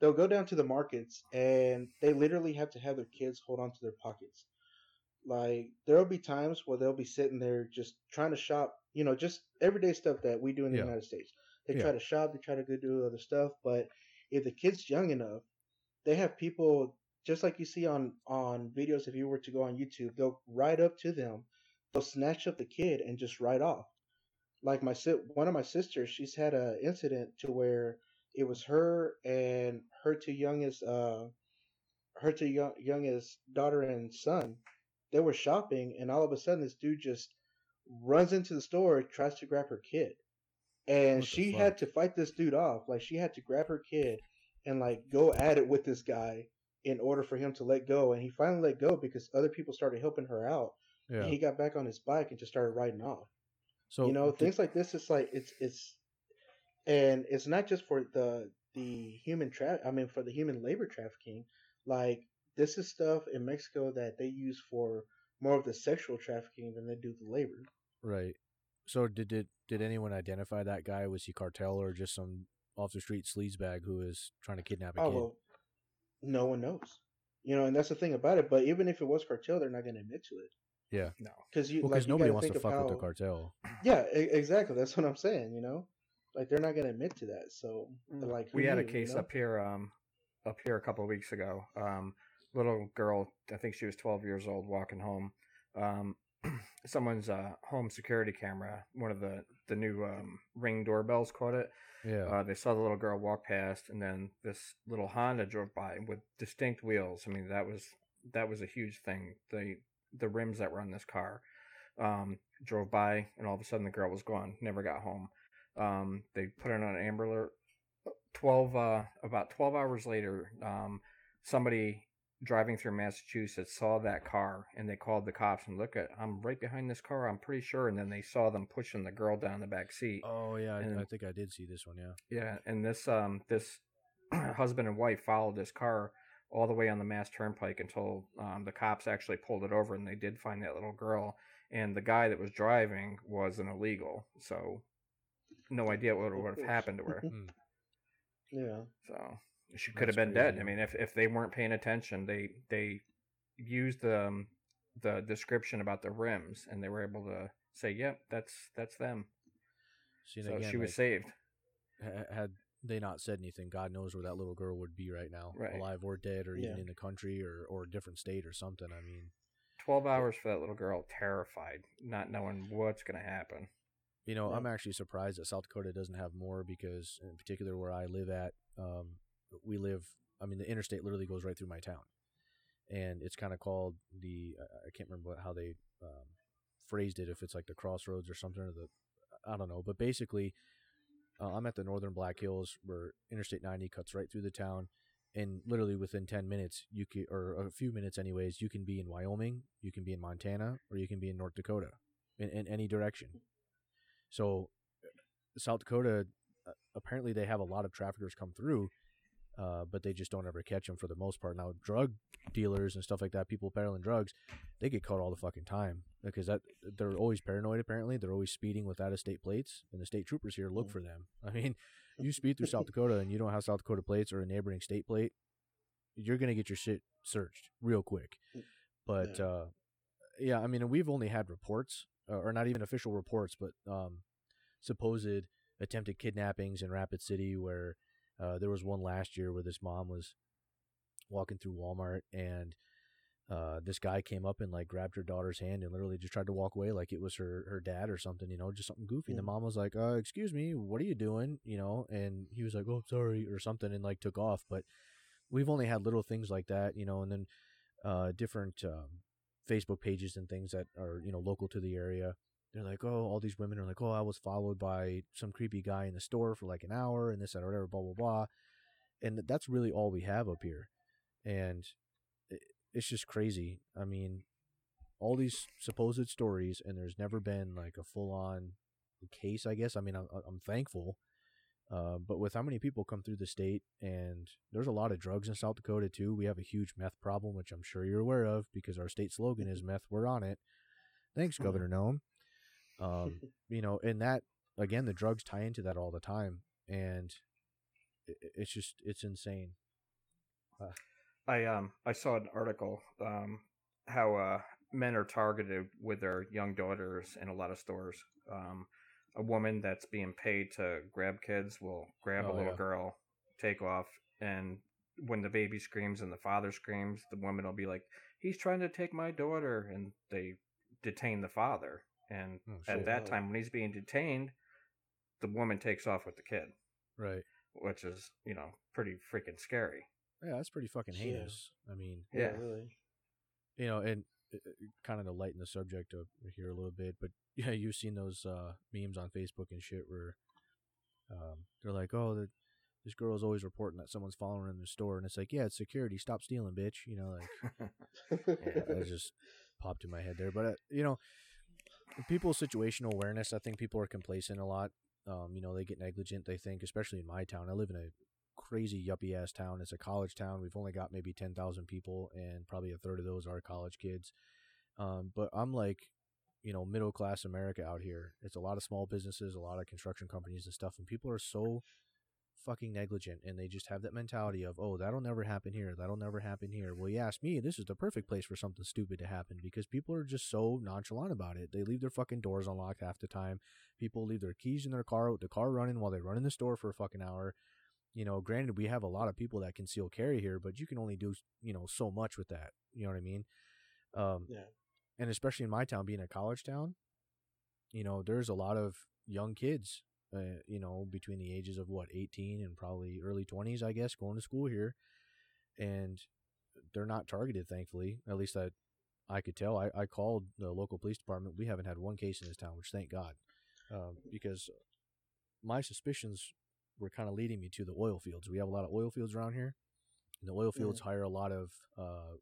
they'll go down to the markets and they literally have to have their kids hold on to their pockets. Like there'll be times where they'll be sitting there just trying to shop. You know, just everyday stuff that we do in the Yeah. United States. They Yeah. try to shop. They try to go do other stuff. But if the kid's young enough, they have people just like you see on on videos. If you were to go on YouTube, they'll ride up to them they'll snatch up the kid and just ride off. Like my one of my sisters, she's had a incident to where it was her and her two youngest, uh, her two young, youngest daughter and son. They were shopping, and all of a sudden, this dude just runs into the store, tries to grab her kid, and she fuck? had to fight this dude off. Like she had to grab her kid and like go at it with this guy in order for him to let go. And he finally let go because other people started helping her out Yeah. he got back on his bike and just started riding off. So you know, things like this. It's like it's it's, and it's not just for the the human tra- I mean, for the human labor trafficking. Like this is stuff in Mexico that they use for more of the sexual trafficking than they do the labor. right. So did did did anyone identify that guy? Was he cartel or just some off the street sleazebag who is trying to kidnap a Oh kid? well, no one knows. You know, and that's the thing about it. But even if it was cartel, they're not going to admit to it. Yeah. No. because you Well, like nobody wants to fuck of with the cartel. Yeah, e- exactly. That's what I'm saying. You know, like they're not gonna admit to that. So like we had a knew, you case know? up here um up here a couple of weeks ago um little girl i think she was 12 years old walking home um *clears throat* someone's uh home security camera one of the the new um ring doorbells caught it Yeah. uh, they saw the little girl walk past and then this little honda drove by with distinct wheels i mean that was that was a huge thing the the rims that were on this car um drove by and all of a sudden the girl was gone never got home um they put on an amber alert 12 uh about 12 hours later um somebody driving through massachusetts saw that car and they called the cops and look at i'm right behind this car i'm pretty sure and then they saw them pushing the girl down the back seat oh yeah, I, and- I think I did see this one. Yeah. yeah and this um this *clears throat* husband and wife followed this car all the way on the mass turnpike until um, the cops actually pulled it over and they did find that little girl and the guy that was driving was an illegal so no idea what would have happened to her *laughs* yeah. so she could have That's been dead. I mean, if if they weren't paying attention, they they used the um, the description about the rims, and they were able to say, "Yep, that's that's them." See, so again, she was like, saved. had they not said anything, God knows where that little girl would be right now, Right. alive or dead, or even in the country or or a different state or something. I mean, Twelve hours for that little girl, terrified, not knowing what's going to happen. you know, Right. I'm actually surprised that South Dakota doesn't have more because, in particular, where I live at, um, we live. I mean, the interstate literally goes right through my town, and it's kind of called the. I can't remember what, how they um, phrased it. If it's like the crossroads or something, or the, I don't know. But basically, uh, I'm at the northern Black Hills where Interstate 90 cuts right through the town, and literally within 10 minutes, you can, or a few minutes, anyways, you can be in Wyoming, you can be in Montana, or you can be in North Dakota, in, in any direction. So, South Dakota, uh, apparently, they have a lot of traffickers come through, uh, but they just don't ever catch them for the most part. Now, drug dealers and stuff like that, people peddling drugs, they get caught all the fucking time because that they're always paranoid. Apparently, they're always speeding with out of state plates, and the state troopers here look Mm. for them. *laughs* I mean, you speed through South Dakota and you don't have South Dakota plates or a neighboring state plate, you're gonna get your shit searched real quick. But Yeah. uh, yeah, I mean, we've only had reports, uh, or not even official reports, but um, supposed attempted kidnappings in Rapid City, where uh, there was one last year where this mom was walking through Walmart and uh, this guy came up and like grabbed her daughter's hand and literally just tried to walk away like it was her her dad or something, you know, just something goofy. And the mom was like, uh, "Excuse me, what are you doing?" You know, and he was like, "Oh, sorry," or something, and like took off. But we've only had little things like that, you know, and then uh, different um, Facebook pages and things that are you know local to the area. They're like, oh, all these women are like, oh, I was followed by some creepy guy in the store for like an hour and this and whatever, blah blah blah, and that's really all we have up here, and it's just crazy. I mean, all these supposed stories, and there's never been like a full on case. I guess. I mean, I'm, I'm thankful. Uh, but with how many people come through the state, and there's a lot of drugs in South Dakota too. We have a huge meth problem, which I'm sure you're aware of because our state slogan is "Meth, we're on it." Thanks, Governor Noem. Um, *laughs* you know, and that again, the drugs tie into that all the time, and it, it's just it's insane. I um I saw an article um how uh men are targeted with their young daughters in a lot of stores. Um, a woman that's being paid to grab kids will grab Oh, a little yeah. girl, take off, and when the baby screams and the father screams, the woman will be like, "He's trying to take my daughter," and they detain the father. And Oh, at that Wow. time, when he's being detained, the woman takes off with the kid, Right. which is you know pretty freaking scary. Yeah, that's pretty fucking Yeah. heinous. I mean, yeah, Yeah. really. you know, and kind of to lighten the subject of here a little bit, but *laughs* yeah, you've seen those uh, memes on Facebook and shit where um, they're like, "Oh, the, this girl is always reporting that someone's following her in the store," and it's like, "Yeah, it's security. Stop stealing, bitch." You know, like *laughs* that just popped in my head there. But uh, you know, people's situational awareness. I think people are complacent a lot. Um, you know, they get negligent. They think, especially in my town. I live in a crazy yuppie ass town. It's a college town. We've only got maybe ten thousand people, and probably a third of those are college kids. Um, but I'm like, you know, middle class America out here. It's a lot of small businesses, a lot of construction companies and stuff, and people are so fucking negligent and they just have that mentality of, oh, that'll never happen here. That'll never happen here. Well, you ask me, this is the perfect place for something stupid to happen because people are just so nonchalant about it. They leave their fucking doors unlocked half the time. People leave their keys in their car with the car running while they run in the store for a fucking hour. You know, granted, we have a lot of people that conceal carry here, but you can only do, you know, so much with that. You know what I mean? Um, Yeah. And especially in my town, being a college town, you know, there's a lot of young kids uh, you know, between the ages of what, 18 and probably early 20s, I guess, going to school here. And they're not targeted, thankfully. At least I, I could tell. I, I called the local police department. We haven't had one case in this town, which thank God. Um, because my suspicions were kind of leading me to the oil fields. We have a lot of oil fields around here. And the oil fields hire a lot of uh,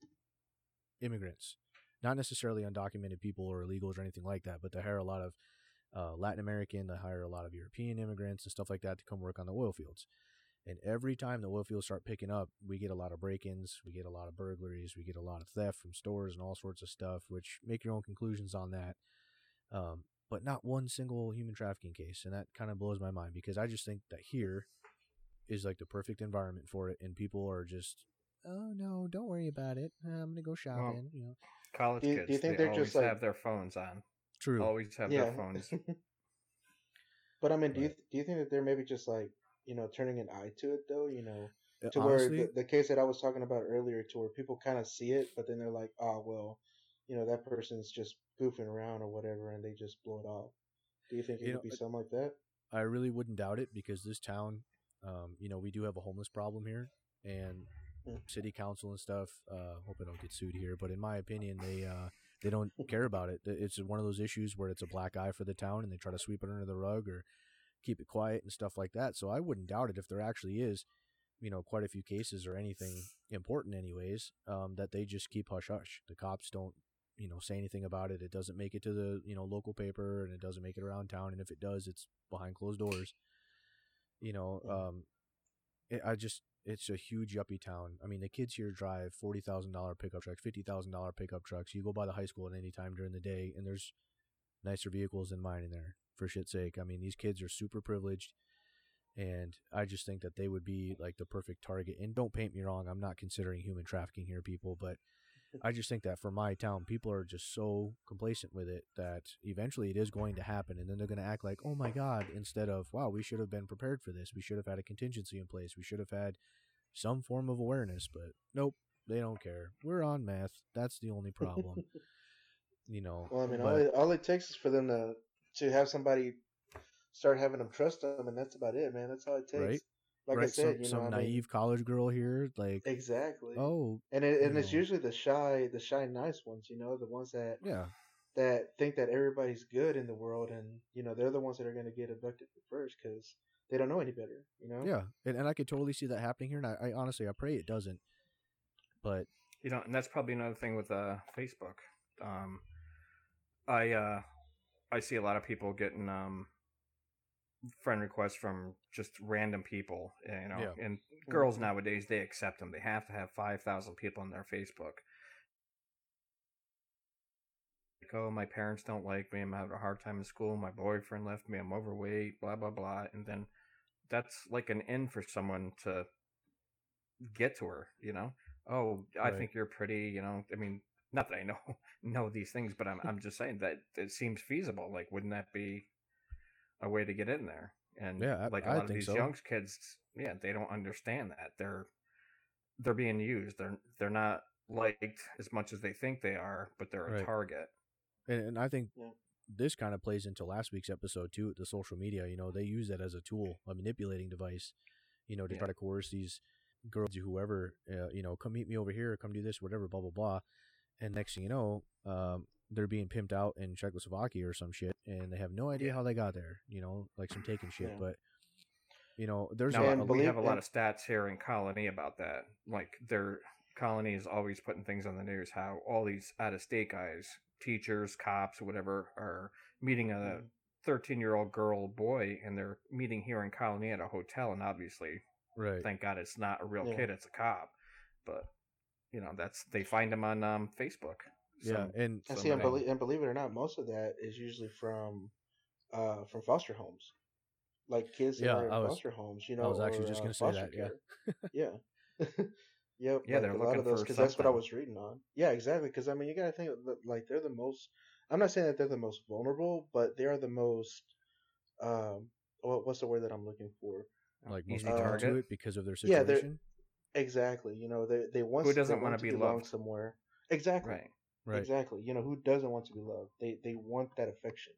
immigrants, not necessarily undocumented people or illegals or anything like that, but they hire a lot of uh, Latin American. They hire a lot of European immigrants and stuff like that to come work on the oil fields. And every time the oil fields start picking up, we get a lot of break-ins, we get a lot of burglaries, we get a lot of theft from stores and all sorts of stuff. Which make your own conclusions on that. Um, but not one single human trafficking case, and that kind of blows my mind because I just think that here is like the perfect environment for it, and people are just, oh no, don't worry about it. I'm gonna go shopping. you know, College Do you- do you think they they're always just, like- have their phones on. True. Always have yeah. their phones. *laughs* but I mean, do you do you think that they're maybe just like you know turning an eye to it though? You know, Uh, to honestly, where the, the case that I was talking about earlier, to where people kind of see it, but then they're like, oh well, you know that person's just goofing around or whatever, and they just blow it off. Do you think it You could know, be something like that? I really wouldn't doubt it because this town, um, you know, we do have a homeless problem here, and Mm. city council and stuff. Uh, hope I don't get sued here, but in my opinion, they uh, they don't care about it. It's one of those issues where it's a black eye for the town, and they try to sweep it under the rug or keep it quiet and stuff like that. So I wouldn't doubt it if there actually is, you know, quite a few cases or anything important, anyways, um, that they just keep hush hush. The cops don't. You know, say anything about it. It doesn't make it to the you know local paper, and it doesn't make it around town. And if it does, it's behind closed doors. You know, um, I just it's a huge yuppie town. I mean, the kids here drive forty thousand dollar pickup trucks, fifty thousand dollar pickup trucks. You go by the high school at any time during the day, and there's nicer vehicles than mine in there. For shit's sake, I mean, these kids are super privileged, and I just think that they would be like the perfect target. And don't paint me wrong, I'm not considering human trafficking here, people, but I just think that for my town, people are just so complacent with it that eventually it is going to happen, and then they're going to act like, "Oh my god!" Instead of, "Wow, we should have been prepared for this. We should have had a contingency in place. We should have had some form of awareness." But nope, they don't care. We're on meth. That's the only problem. *laughs* you know. Well, I mean, but- all it, all it takes is for them to to have somebody start having them trust them, and that's about it, man. That's all it takes. Right. Like I said, some, you some know, I mean, naive college girl here, like, exactly. oh and it, and you it's know. usually the shy, the shy, nice ones. You know, the ones that yeah, that think that everybody's good in the world, and you know, they're the ones that are going to get abducted first because they don't know any better. You know. yeah, and, and I could totally see that happening here. And I, I honestly, I pray it doesn't. But You know, and that's probably another thing with uh, Facebook. Um, I uh, I see a lot of people getting um, friend requests from just random people. Eh, you know, Yeah. and girls nowadays they accept them. They have to have five thousand people on their Facebook. Like, oh, my parents don't like me. I'm having a hard time in school. My boyfriend left me. I'm overweight. Blah blah blah. And then that's like an in for someone to get to her. You know, oh, I Right. think you're pretty. You know, I mean, not that I know *laughs* know these things, but I'm I'm just saying that it seems feasible. Like, wouldn't that be a way to get in there? And Yeah, I- like a I lot of these so. young kids, yeah, they don't understand that they're they're being used. They're they're not liked as much as they think they are, but they're a target. and, and I think Yeah. this kind of plays into last week's episode too. The social media, you know, they use that as a tool, a manipulating device, you know, to Yeah. try to coerce these girls, or whoever, uh, you know, come meet me over here, come do this, whatever, blah blah blah. And next thing you know, um, they're being pimped out in Czechoslovakia or some shit, and they have no idea how they got there. You know, like some taken shit. Yeah. But you know, there's Now, a, And we believe- have a lot and- of stats here in Colony about that. Like their Colony is always putting things on the news how all these out of state guys, teachers, cops, whatever, are meeting a Mhm. 13 year old girl, boy, and they're meeting here in Colony at a hotel. And obviously, right. thank God it's not a real Yeah. kid, it's a cop. But you know, that's they find him on um, Facebook. Yeah, Some- and And see, and believe, and believe it or not, most of that is usually from uh, from foster homes. like kids Yeah, in I was- foster homes. You know, I was actually or, just uh, gonna say that, yeah. care. *laughs* yeah. *laughs* yep. Yeah, like, they're a lot looking of those because that's what I was reading on. Yeah, exactly. Because I mean, you gotta think like they're the most. I'm not saying that they're the most vulnerable, but they are the most. Um, what, what's the word that I'm looking for? like Easy most people target. to it because of their situation. Yeah. Exactly. You know, they they want Who doesn't want wanna be loved? somewhere. Exactly. Right. Right. Exactly. You know, who doesn't want to be loved? They they want that affection.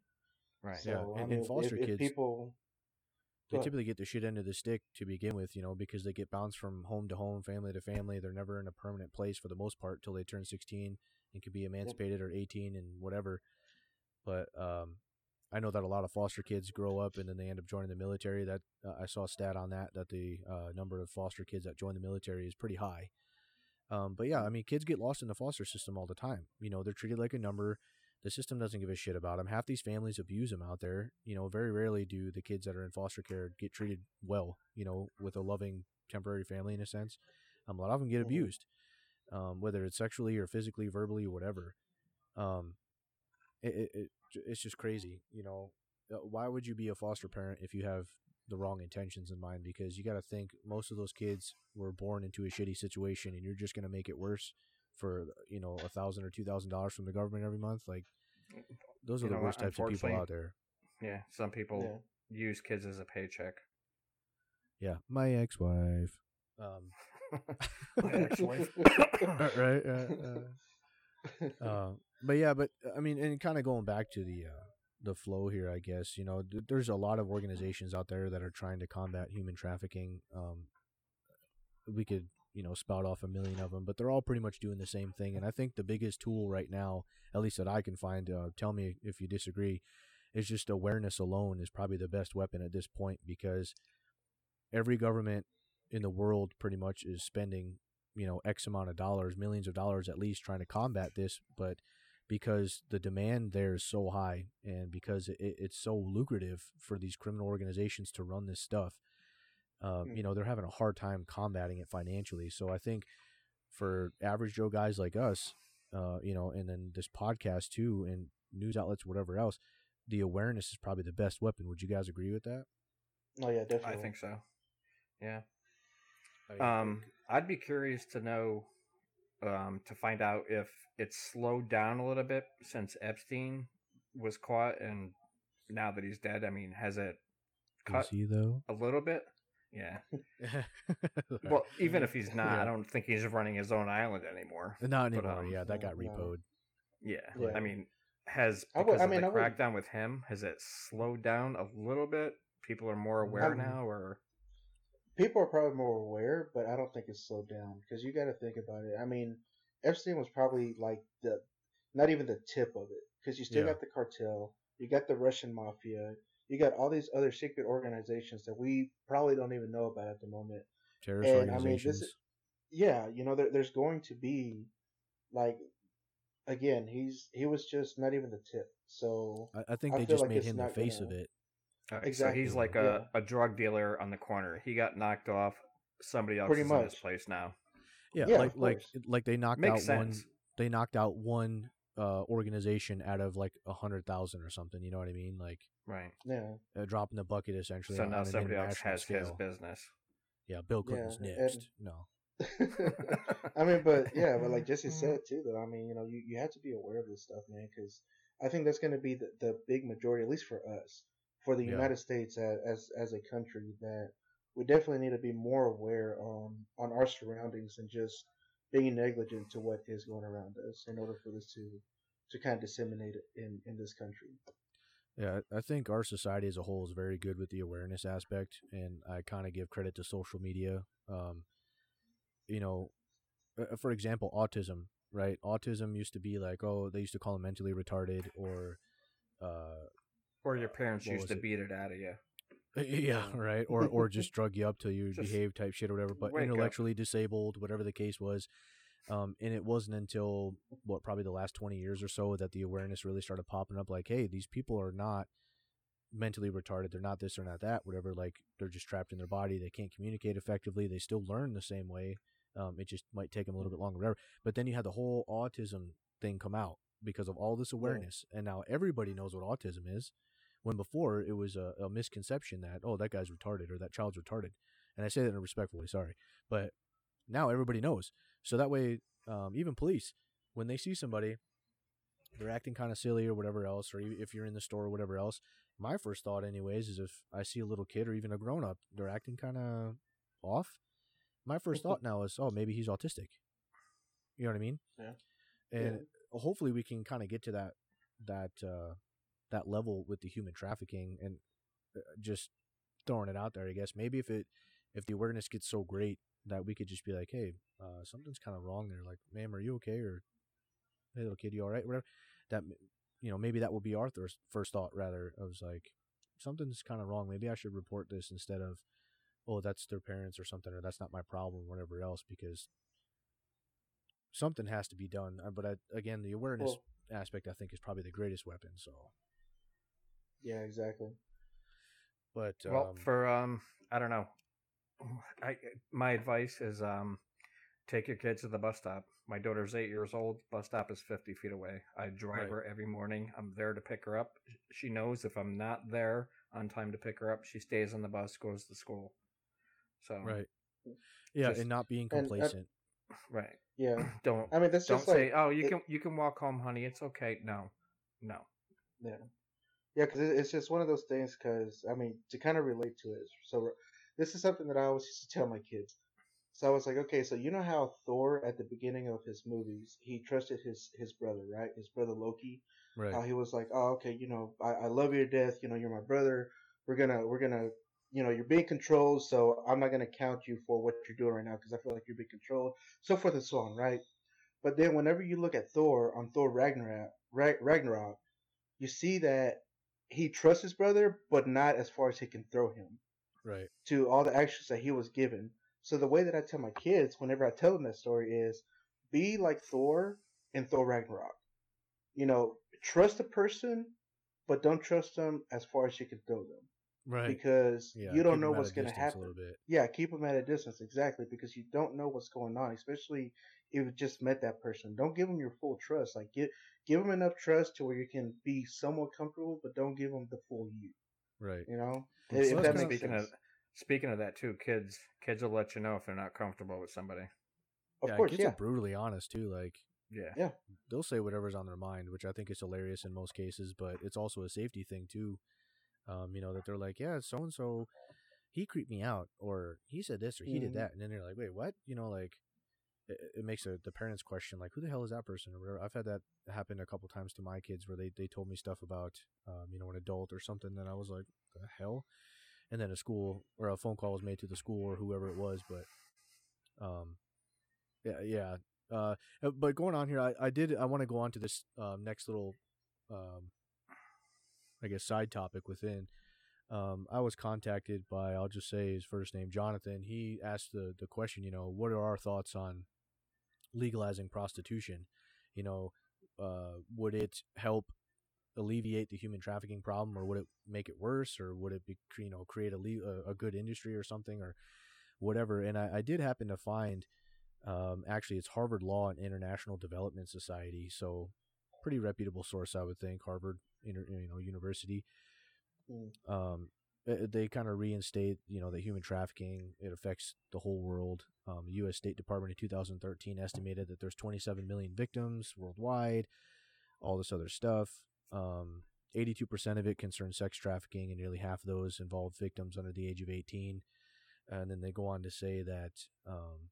Right. So Yeah, and- and mean, if- foster if, kids- people. They typically get the shit end of the stick to begin with, you know, because they get bounced from home to home, family to family. They're never in a permanent place for the most part till they turn 16 and can be emancipated or 18 and whatever. But um, I know that a lot of foster kids grow up and then they end up joining the military. That uh, I saw a stat on that that the uh, number of foster kids that join the military is pretty high. Um, but yeah, I mean, kids get lost in the foster system all the time. You know, they're treated like a number. The system doesn't give a shit about them. Half these families abuse them out there. You know, very rarely do the kids that are in foster care get treated well. You know, with a loving temporary family in a sense. Um, a lot of them get Mhm. abused, um, whether it's sexually or physically, verbally, or whatever. Um, it, it, it it's just crazy. You know, why would you be a foster parent if you have the wrong intentions in mind? Because you got to think most of those kids were born into a shitty situation, and you're just gonna make it worse for you know a thousand or two thousand dollars from the government every month. Like those are You the know worst types of people out there. Yeah. Some people Yeah. use kids as a paycheck. Yeah, my ex-wife. Um, *laughs* My ex-wife. uh, *laughs* right. Uh, uh, uh, but yeah, but I mean, and kind of going back to the uh, the flow here, I guess you know, th- there's a lot of organizations out there that are trying to combat human trafficking. Um, we could you know spout off a million of them, but they're all pretty much doing the same thing. And I think the biggest tool right now, at least that I can find, uh, tell me if you disagree, is just awareness alone is probably the best weapon at this point because every government in the world pretty much is spending you know x amount of dollars millions of dollars at least trying to combat this but because the demand there is so high and because it, it's so lucrative for these criminal organizations to run this stuff um, you know they're having a hard time combating it financially so i think for average joe guys like us uh, you know and then this podcast too and news outlets whatever else the awareness is probably the best weapon would you guys agree with that Oh yeah, definitely. I think so. Yeah. I Um, I'd be curious to know, um, to find out if it's slowed down a little bit since Epstein was caught, and now that he's dead. I mean, has it cut is he though a little bit? Yeah. *laughs* Well, even if he's *laughs* not, Yeah. I don't think he's running his own island anymore. Not But, anymore. um, yeah, that got no. repoed. Yeah. Yeah. I mean, has I would- because I of mean, the I would- crackdown with him, has it slowed down a little bit? People are more aware Um, now, or people are probably more aware, but I don't think it's slowed down because you got to think about it. I mean, Epstein was probably like the not even the tip of it because you still Yeah. got the cartel, you got the Russian mafia, you got all these other secret organizations that we probably don't even know about at the moment. Terrorist And, I mean, this organizations. is- Yeah, you know, there, there's going to be like again, he's he was just not even the tip. So I, I think I they just like made him the face gonna- of it. Alright, Exactly, So he's like yeah. a, a drug dealer on the corner. He got knocked off. Somebody else Pretty is in his place now. Yeah, Yeah, like like like they knocked Makes out one. They knocked out one uh, organization out of like a hundred thousand or something. You know what I mean? Like Right. yeah, a drop in the bucket essentially. So now somebody else international has his business. Yeah, Bill Clinton's Yeah, and- next. No. *laughs* I mean, but yeah, but like Jesse said too, that I mean, you know, you, you have to be aware of this stuff, man, because I think that's going to be the, the big majority, at least for us, for the Yeah. United States as, as as a country, that we definitely need to be more aware on on our surroundings and just being negligent to what is going around us in order for this to to kind of disseminate it in in this country. Yeah, I think our society as a whole is very good with the awareness aspect, and I kind of give credit to social media. Um, you know, uh, for example, autism, right? Autism used to be like, oh, they used to call them mentally retarded, or, uh, Or your parents used to it? beat it out of you. yeah, right, or or just *laughs* drug you up till you Just behave type shit or whatever. But wake up. intellectually disabled, whatever the case was. Um, and it wasn't until what probably the last twenty years or so that the awareness really started popping up. Like, hey, these people are not mentally retarded. They're not this or not that. Whatever. Like, they're just trapped in their body. They can't communicate effectively. They still learn the same way. Um, it just might take them a little bit longer. Whatever. But then you had the whole autism thing come out because of all this awareness, and now everybody knows what autism is. When before it was a, a misconception that oh that guy's retarded or that child's retarded, and I say that in a respectful way. Sorry, but now everybody knows. So that way, um, even police, when they see somebody, they're acting kind of silly or whatever else, or if you're in the store or whatever else. My first thought, anyways, is if I see a little kid or even a grown up, they're acting kind of off. My first thought now is, oh, maybe he's autistic. You know what I mean? Yeah. And hopefully we can kind of get to that that uh, that level with the human trafficking and uh, just throwing it out there. I guess maybe if it if the awareness gets so great that we could just be like, hey, uh, something's kind of wrong there. Like, ma'am, are you okay? Or hey, little kid, you all right? Whatever. That you know, maybe that will be our first thought. Rather, I was like, something's kind of wrong. Maybe I should report this instead of, oh, that's their parents or something, or that's not my problem, or whatever else, because something has to be done. Uh, But I, again, the awareness Well- aspect, I think, is probably the greatest weapon. So, Yeah, exactly. but Well, um, for um, I don't know. I my advice is um, take your kids to the bus stop. My daughter's eight years old. Bus stop is fifty feet away. I drive Right. her every morning. I'm there to pick her up. She knows if I'm not there on time to pick her up, she stays on the bus, goes to school. So right, yeah, just- and not being and, uh, complacent. right. Yeah. *clears throat* Don't I mean, that's don't just say, like "Oh, you it- can you can walk home, honey. It's okay." No, no. Yeah, yeah, because it's just one of those things. Because I mean, to kind of relate to it, so this is something that I always used to tell my kids. So I was like, okay, so you know how Thor at the beginning of his movies, he trusted his his brother, right? His brother Loki. Right, How he was like, oh, okay, you know, I, I love you to death. You know, you're my brother. We're gonna we're gonna you know you're being controlled, so I'm not gonna count you for what you're doing right now because I feel like you're being controlled, so forth and so on, right? But then whenever you look at Thor on Thor Ragnarok, Ragnarok, you see that he trusts his brother, but not as far as he can throw him right, to all the actions that he was given. So the way that I tell my kids whenever I tell them that story is be like Thor in Thor Ragnarok. You know, trust a person, but don't trust them as far as you can throw them right. because Yeah, you don't know what's going to happen. Yeah, keep them at a distance exactly because you don't know what's going on, especially if you just met that person. Don't give them your full trust. Like give give them enough trust to where you can be somewhat comfortable, but don't give them the full you. Right. You know, Well, if so that makes speaking sense. of speaking of that too, kids kids will let you know if they're not comfortable with somebody. of yeah, course, kids yeah. are brutally honest too. Like Yeah. Yeah. They'll say whatever's on their mind, which I think is hilarious in most cases, but it's also a safety thing too. Um, you know, that they're like, yeah, so and so, he creeped me out, or he said this, or he did Mhm. that, and then they're like, wait, what? You know, like it, it makes a, the parents question, like, who the hell is that person? Or whatever. I've had that happen a couple times to my kids where they they told me stuff about, um, you know, an adult or something, and I was like, the hell. And then a school or a phone call was made to the school or whoever it was, but, um, yeah, yeah. Uh, uh, but going on here, I, I did I want to go on to this um, next little, um, I guess side topic within. Um, I was contacted by I'll just say his first name Jonathan. He asked the the question, you know, what are our thoughts on legalizing prostitution? You know, uh, would it help alleviate the human trafficking problem, or would it make it worse, or would it be you know create a le- a, a good industry or something, or whatever? And I, I did happen to find um, actually, it's Harvard Law and International Development Society, so pretty reputable source, I would think. Harvard, inter, you know, University. Mm. Um, they kind of reinstate, you know, that human trafficking it affects the whole world. Um, the U.S. State Department in 2013 estimated that there's 27 million victims worldwide. All this other stuff. Um, 82% of it concerns sex trafficking, and nearly half of those involve victims under the age of 18. And then they go on to say that um,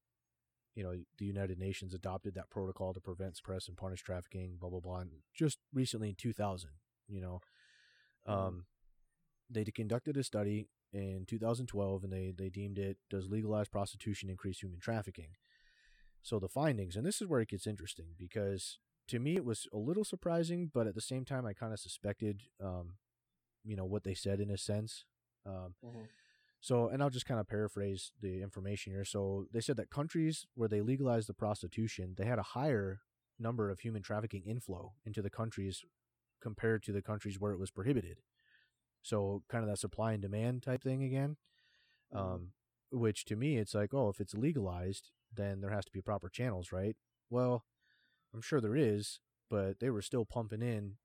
you know, the United Nations adopted that protocol to prevent, suppress, and punish trafficking, blah, blah, blah. Just recently in 2000, you know, um, they conducted a study in 2012 and they, they deemed it Does legalized prostitution increase human trafficking? So the findings, and this is where it gets interesting because to me it was a little surprising, but at the same time I kind of suspected, um, you know, what they said in a sense. Um, Mhm. so, and I'll just kind of paraphrase the information here. So, they said that countries where they legalized the prostitution, they had a higher number of human trafficking inflow into the countries compared to the countries where it was prohibited. So, kind of that supply and demand type thing again. Mhm. Um, which to me, it's like, oh, if it's legalized, then there has to be proper channels, right? Well, I'm sure there is, but they were still pumping in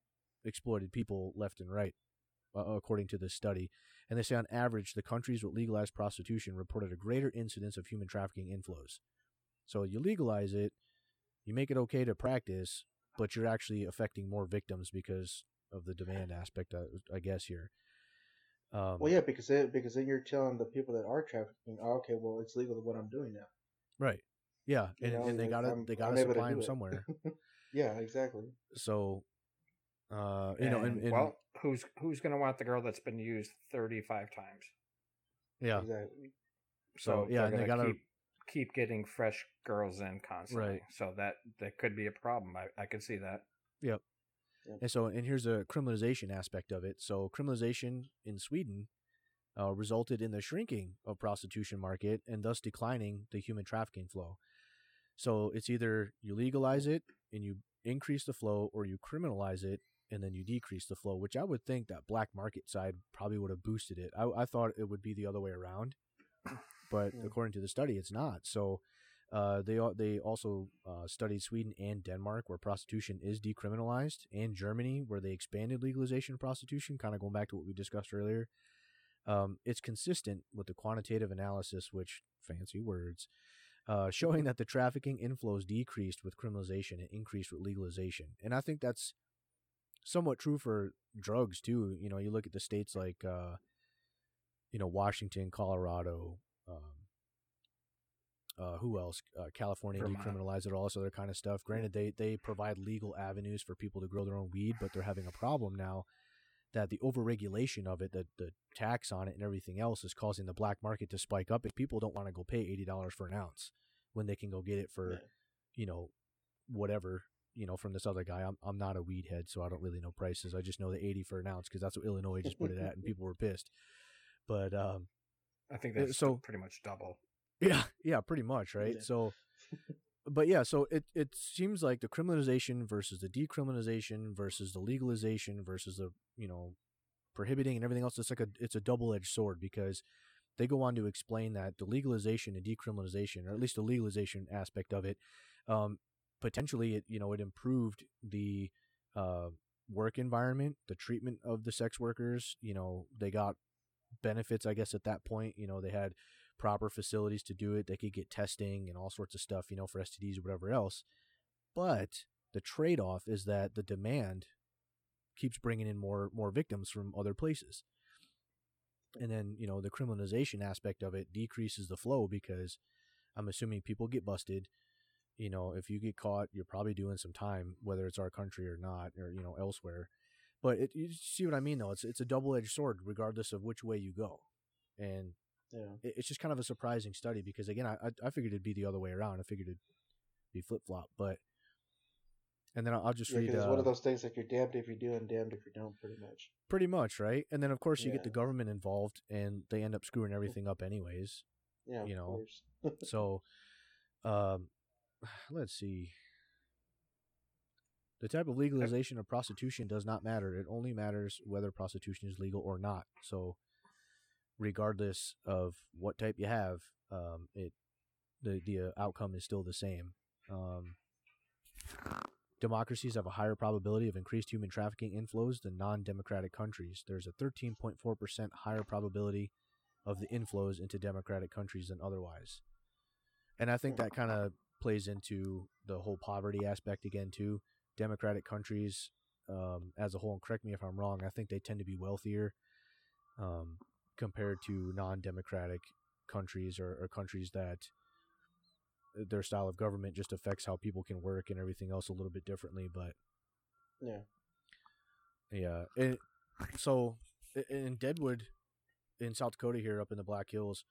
exploited people left and right uh, according to this study. And they say on average, the countries with legalized prostitution reported a greater incidence of human trafficking inflows. So you legalize it, you make it okay to practice, but you're actually affecting more victims because of the *laughs* demand aspect, uh, I guess here. Um, Well, yeah, because it, because then you're telling the people that are trafficking, oh, okay, well, it's legal what I'm doing now. right. Yeah, You and, know, and they got to they got to supply them it. somewhere. *laughs* Yeah, exactly. so, uh, you know, and, And, and well, who's who's going to want the girl that's been used 35 times? yeah, Exactly. So, yeah, they're and they gotta- keep, keep getting fresh girls in constantly. Right. So that that could be a problem. I, I could see that. And so, and here's a criminalization aspect of it. So, criminalization in Sweden uh, resulted in the shrinking of prostitution market and thus declining the human trafficking flow. So, it's either you legalize it and you increase the flow, or you criminalize it and then you decrease the flow. Which I would think that black market side probably would have boosted it. I, I thought it would be the other way around, *coughs* but Yeah. according to the study, it's not. So. Uh, they they also uh, studied Sweden and Denmark, where prostitution is decriminalized, and Germany, where they expanded legalization of prostitution. Kind of going back to what we discussed earlier. Um, it's consistent with the quantitative analysis, which fancy words, uh, showing that the trafficking inflows decreased with criminalization and increased with legalization. And I think that's somewhat true for drugs too. You know, you look at the states like, uh, you know, Washington, Colorado. Um, uh, who else? Uh, California Vermont. decriminalized it, all this other kind of stuff. Granted, they they provide legal avenues for people to grow their own weed, but they're having a problem now that the overregulation of it, the the tax on it, and everything else is causing the black market to spike up. If people don't want to go pay eighty dollars for an ounce when they can go get it for, Yeah. you know, whatever. You know, from this other guy, I'm I'm not a weed head, so I don't really know prices. I just know the eighty for an ounce because that's what Illinois just put it at, and *laughs* people were pissed. But um, I think Uh, that's so- pretty much double. Yeah, yeah, pretty much, *laughs* right? Yeah. So, but yeah, so it it seems like the criminalization versus the decriminalization versus the legalization versus the you know prohibiting and everything else. It's like a it's a double edged sword because they go on to explain that the legalization and decriminalization, or at least the legalization aspect of it, um, potentially it you know it improved the uh, work environment, the treatment of the sex workers. You know, they got benefits, I guess, at that point. You know, they had proper facilities to do it. They could get testing and all sorts of stuff, you know, for STDs or whatever else. But the trade off is that the demand keeps bringing in more more victims from other places. And then, you know, the criminalization aspect of it decreases the flow because I'm assuming people get busted. You know, if you get caught, you're probably doing some time, whether it's our country or not, or, you know, elsewhere. But it, you see what I mean, though? It's, it's a double edged sword, regardless of which way you go. And Yeah. it- it's just kind of a surprising study because again, I I- I figured it'd be the other way around. I figured it'd be flip flop, but and then I'll, I'll just Yeah, read 'cause it's uh, one of those things like you're damned if you do and damned if you don't, pretty much. pretty much right. And then of course you get the government involved, and they end up screwing everything up anyways. Yeah, You know, course. *laughs* So, um, let's see. The type of legalization of prostitution does not matter. It only matters whether prostitution is legal or not. So, regardless of what type you have, um, it the the uh, outcome is still the same. Um, democracies have a higher probability of increased human trafficking inflows than non-democratic countries. There's a 13.4% higher probability of the inflows into democratic countries than otherwise. And I think that kind of plays into the whole poverty aspect again too. Democratic countries um, as a whole, and correct me if I'm wrong, I think they tend to be wealthier um, compared to non-democratic countries or, or countries that their style of government just affects how people can work and everything else a little bit differently. But yeah. yeah, and so in Deadwood, in South Dakota, here up in the Black Hills,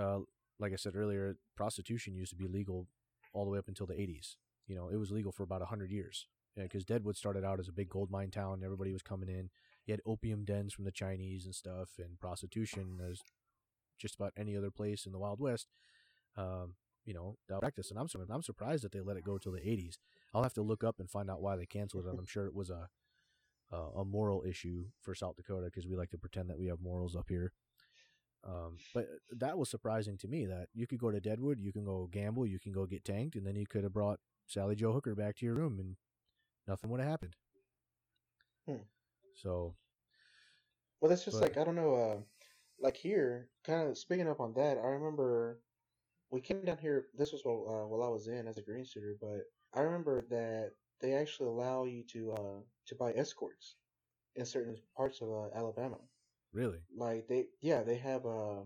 uh, like I said earlier, prostitution used to be legal all the way up until the '80s. You know, it was legal for about hundred years because Deadwood started out as a big gold mine town. Everybody was coming in. You had opium dens from the Chinese and stuff, and prostitution as just about any other place in the Wild West. Um, you know, practice, and I'm I'm surprised that they let it go till the '80s. I'll have to look up and find out why they canceled it. I'm sure it was a a moral issue for South Dakota because we like to pretend that we have morals up here. Um, but that was surprising to me that you could go to Deadwood, you can go gamble, you can go get tanked, and then you could have brought Sally Joe Hooker back to your room and nothing would have happened. Hmm. So, Well, that's just But- like I don't know. Uh, like here, kind of speaking up on that, I remember we came down here. This was while uh, while I was in as a green suitor, but I remember that they actually allow you to uh to buy escorts in certain parts of uh, Alabama. Really? Like they, yeah, they have uh,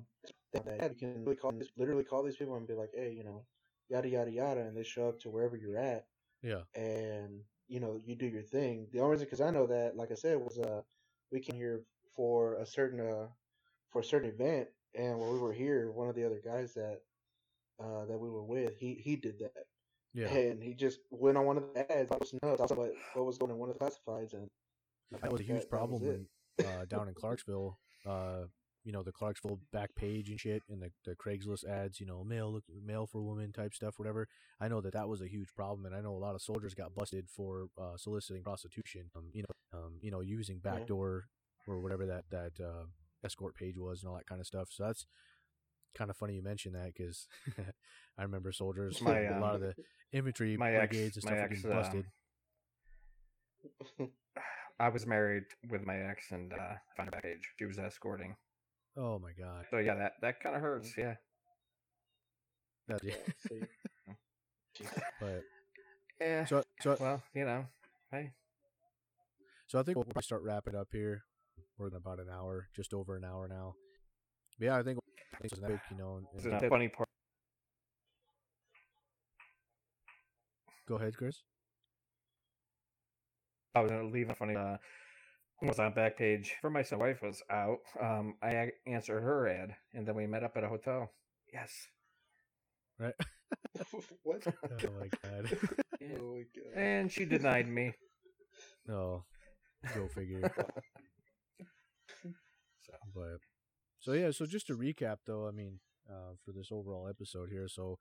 they have. You can really call, literally call these people and be like, hey, you know, yada yada yada, and they show up to wherever you're at, Yeah. and you know you do your thing. The only reason, because I know that, like I said, was uh we came here for a certain uh for a certain event, and when we were here, one of the other guys that uh that we were with, he he did that, Yeah. and he just went on one of the ads. I was nuts. What what was going on in one of the classifieds, and that was a huge that- that was problem uh, down in Clarksville. Uh, you know the Clarksville Backpage and shit, and the, the Craigslist ads. You know, male look male for woman type stuff, whatever. I know that that was a huge problem, and I know a lot of soldiers got busted for uh, soliciting prostitution. Um, you know, um, you know, using Yeah. backdoor or whatever that that uh, escort page was and all that kind of stuff. So that's kind of funny you mention that because *laughs* I remember soldiers, My, a lot of um, the infantry my ex- brigades and stuff ex, getting uh, busted. *sighs* I was married with my ex and uh, found her back age. She was escorting. Oh my god. So yeah, that that kind of hurts. Yeah. That, yeah, *laughs* but Yeah. so so well, you know, hey, So I think we'll probably start wrapping up here. We're in about an hour, just over an hour now. But yeah, I think this is epic, you know. it's and- a funny part. go ahead, Chris. I was gonna leave a funny. Uh, was on Backpage for my. Wife was out. Um, I a- answered her ad, and then we met up at a hotel. Yes. Right. *laughs* what? *laughs* Oh my god. *laughs* Yeah. Oh my god. And she denied me. no, go figure. So But so yeah, so just to recap though, I mean, uh, for this overall episode here, so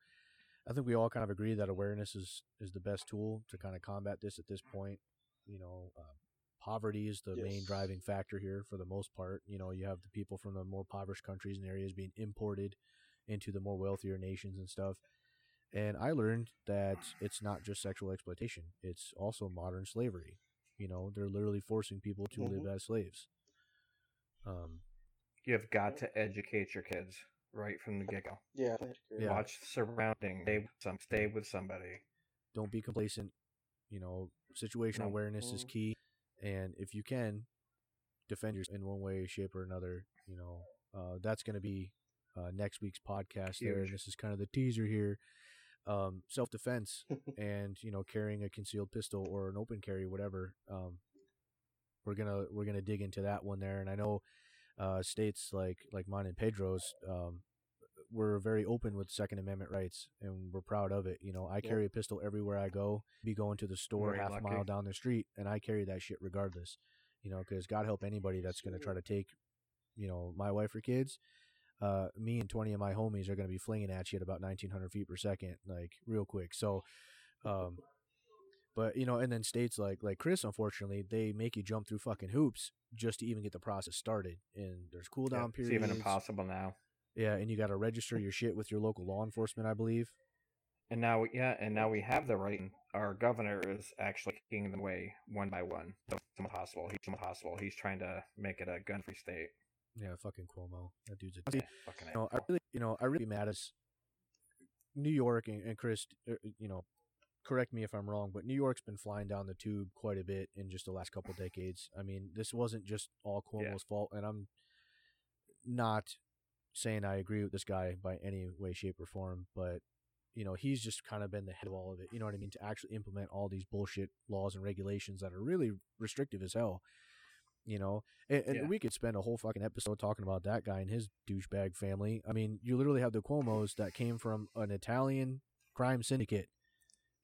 I think we all kind of agree that awareness is is the best tool to kind of combat this at this point. You know, uh, poverty is the main driving factor here for the most part. You know, you have the people from the more impoverished countries and areas being imported into the more wealthier nations and stuff. And I learned that it's not just sexual exploitation; it's also modern slavery. You know, they're literally forcing people to live as slaves. Um, you've got to educate your kids right from the get go. Yeah. I think you're Yeah. Watch the surrounding. Stay with some. Stay with somebody. don't be complacent. You know, situational No. awareness is Mm. key, and if you can defend yourself in one way, shape, or another, you know, uh, that's going to be uh, next week's podcast. There, and this is kind of the teaser here. Um, self defense *laughs* and you know carrying a concealed pistol or an open carry, whatever. Um, we're gonna we're gonna dig into that one there, and I know uh, states like like mine and Pedro's. Um, we're very open with Second Amendment rights, and we're proud of it. You know, I Yeah. carry a pistol everywhere I go. Be going to the store Very half a lucky. mile down the street, and I carry that shit regardless. You know, because God help anybody that's going to try to take, you know, my wife or kids. Uh, me and twenty of my homies are going to be flinging at you at about nineteen hundred feet per second, like real quick. So, um, but you know, and then states like like Chris, unfortunately, they make you jump through fucking hoops just to even get the process started. And there's cool Yeah, down it's periods. even impossible now. Yeah, and you got to register your shit with your local law enforcement, I believe. And now, yeah, and now we have the right. Our governor is actually taking them away one by one. So it's almost possible. He's almost possible. He's trying to make it a gun-free state. Yeah, fucking Cuomo. That dude's a. Yeah, fucking You know, I really, you know, I really mad as New York and, and Chris. er, You know, correct me if I'm wrong, but New York's been flying down the tube quite a bit in just the last couple decades. I mean, this wasn't just all Cuomo's Yeah. fault, and I'm not saying I agree with this guy by any way, shape, or form, but you know, he's just kind of been the head of all of it. You know what I mean? To actually implement all these bullshit laws and regulations that are really restrictive as hell. You know, and, and Yeah. we could spend a whole fucking episode talking about that guy and his douchebag family. I mean, you literally have the Cuomo's that came from an Italian crime syndicate,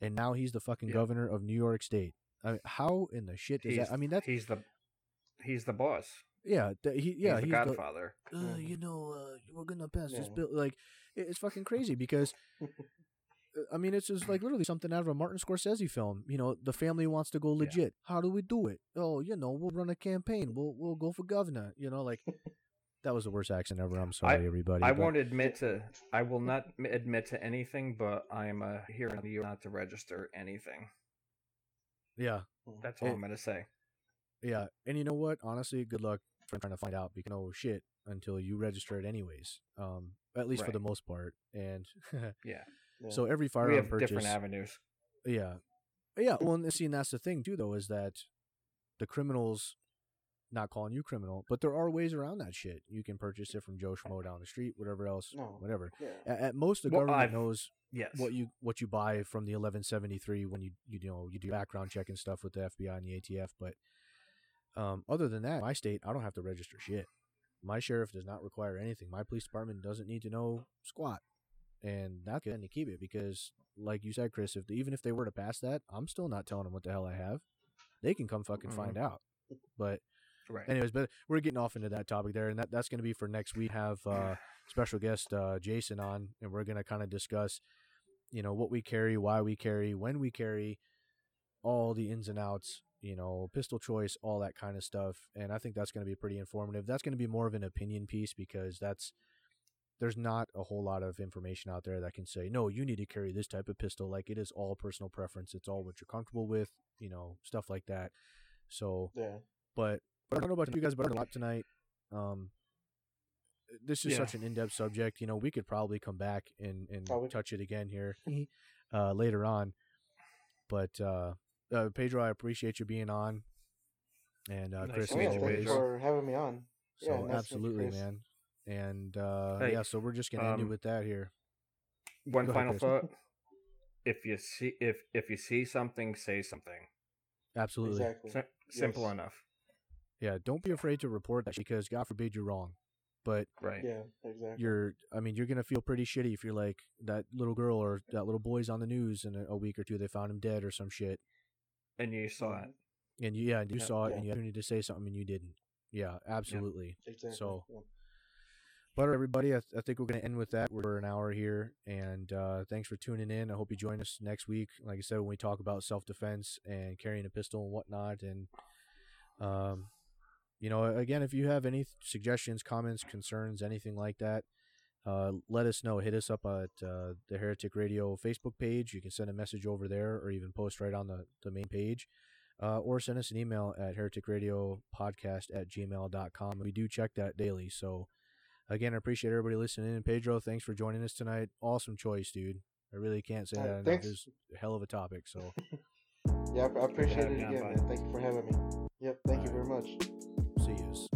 and now he's the fucking Yeah. governor of New York State. I mean, how in the shit does He's, that? I mean, that's he's the he's the boss. Yeah, th- he yeah he's the he's Godfather. uh, Mhm. you know, uh, we're gonna pass this Yeah. bill. Like, it- it's fucking crazy because, *laughs* uh, I mean, it's just like literally something out of a Martin Scorsese film. You know, the family wants to go legit. How do we do it? Oh, you know, we'll run a campaign. We'll we'll go for governor. You know, like *laughs* that was the worst accent ever. I'm sorry, everybody. I but- won't admit to. I will not admit to anything, but I am uh, here in the U not to register anything. Yeah, That's all It- I'm gonna say. yeah, and you know what? Honestly, good luck trying to find out because no shit until you register it anyways. Um, at least for the most part. And *laughs* Yeah. Yeah. so every firearm purchase, different avenues. yeah, yeah. Well, and see, and that's the thing too, though, is that the criminals, not calling you criminal, but there are ways around that shit. You can purchase it from Joe *laughs* Schmo down the street, whatever else, No. whatever. yeah. At, at most, the Well, government I've- knows Yes. what you what you buy from the 1173 when you you know you do background check and stuff with the FBI and the ATF. But um, other than that, my state, I don't have to register shit. My sheriff does not require anything. My police department doesn't need to know squat, and that's good to keep it because, like you said, Chris, if even if they were to pass that, I'm still not telling them what the hell I have. They can come fucking Mhm. find out. But right. anyways, but we're getting off into that topic there, and that, that's going to be for next week. Have uh, special guest uh, Jason on, and we're going to kind of discuss, you know, what we carry, why we carry, when we carry, all the ins and outs, you know, pistol choice, all that kind of stuff. And I think that's going to be pretty informative. That's going to be more of an opinion piece because that's there's not a whole lot of information out there that can say no you need to carry this type of pistol like it is all personal preference it's all what you're comfortable with you know stuff like that so Yeah. but, but I don't know about you guys, but I a lot tonight. Um, this is Yeah. such an in-depth subject. You know, we could probably come back and and we- touch it again here *laughs* uh, later on. But uh, uh, Pedro, I appreciate you being on, and uh, Nice Chris, to Oh, yeah, meet you, always. For having me on. So Yeah, nice to meet you, absolutely, man. And uh, Hey, yeah, so we're just gonna end it um, with that here. One Go final Chris. thought. If you see if if you see something, say something. Absolutely, Exactly. Sim- simple Yes. enough. yeah. Don't be afraid to report that because God forbid you're wrong. But Right. Yeah, exactly. you're i mean you're gonna feel pretty shitty if you're like that little girl or that little boy's on the news in a, a week or two they found him dead or some shit And you saw it. and you, yeah and you Yeah. saw it Yeah. and you had to say something and you didn't yeah absolutely Exactly. So- yeah. but everybody I, th- I think we're gonna end with that we're an hour here and uh, thanks for tuning in i hope you join us next week like i said when we talk about self-defense and carrying a pistol and whatnot and um you know again if you have any suggestions comments concerns anything like that uh, let us know. Hit us up at uh, the Heretic Radio Facebook page. You can send a message over there or even post right on the, the main page. Uh, or send us an email at hereticradiopodcast at gmail.com. We do check that daily. So, again, I appreciate everybody listening in. Pedro, thanks for joining us tonight. Awesome choice, dude. I really can't say Uh, that enough. thanks. It's a hell of a topic. So, *laughs* Yeah, I I appreciate it again, man. Thank you for having me. Yep, thank you All very much. see yous.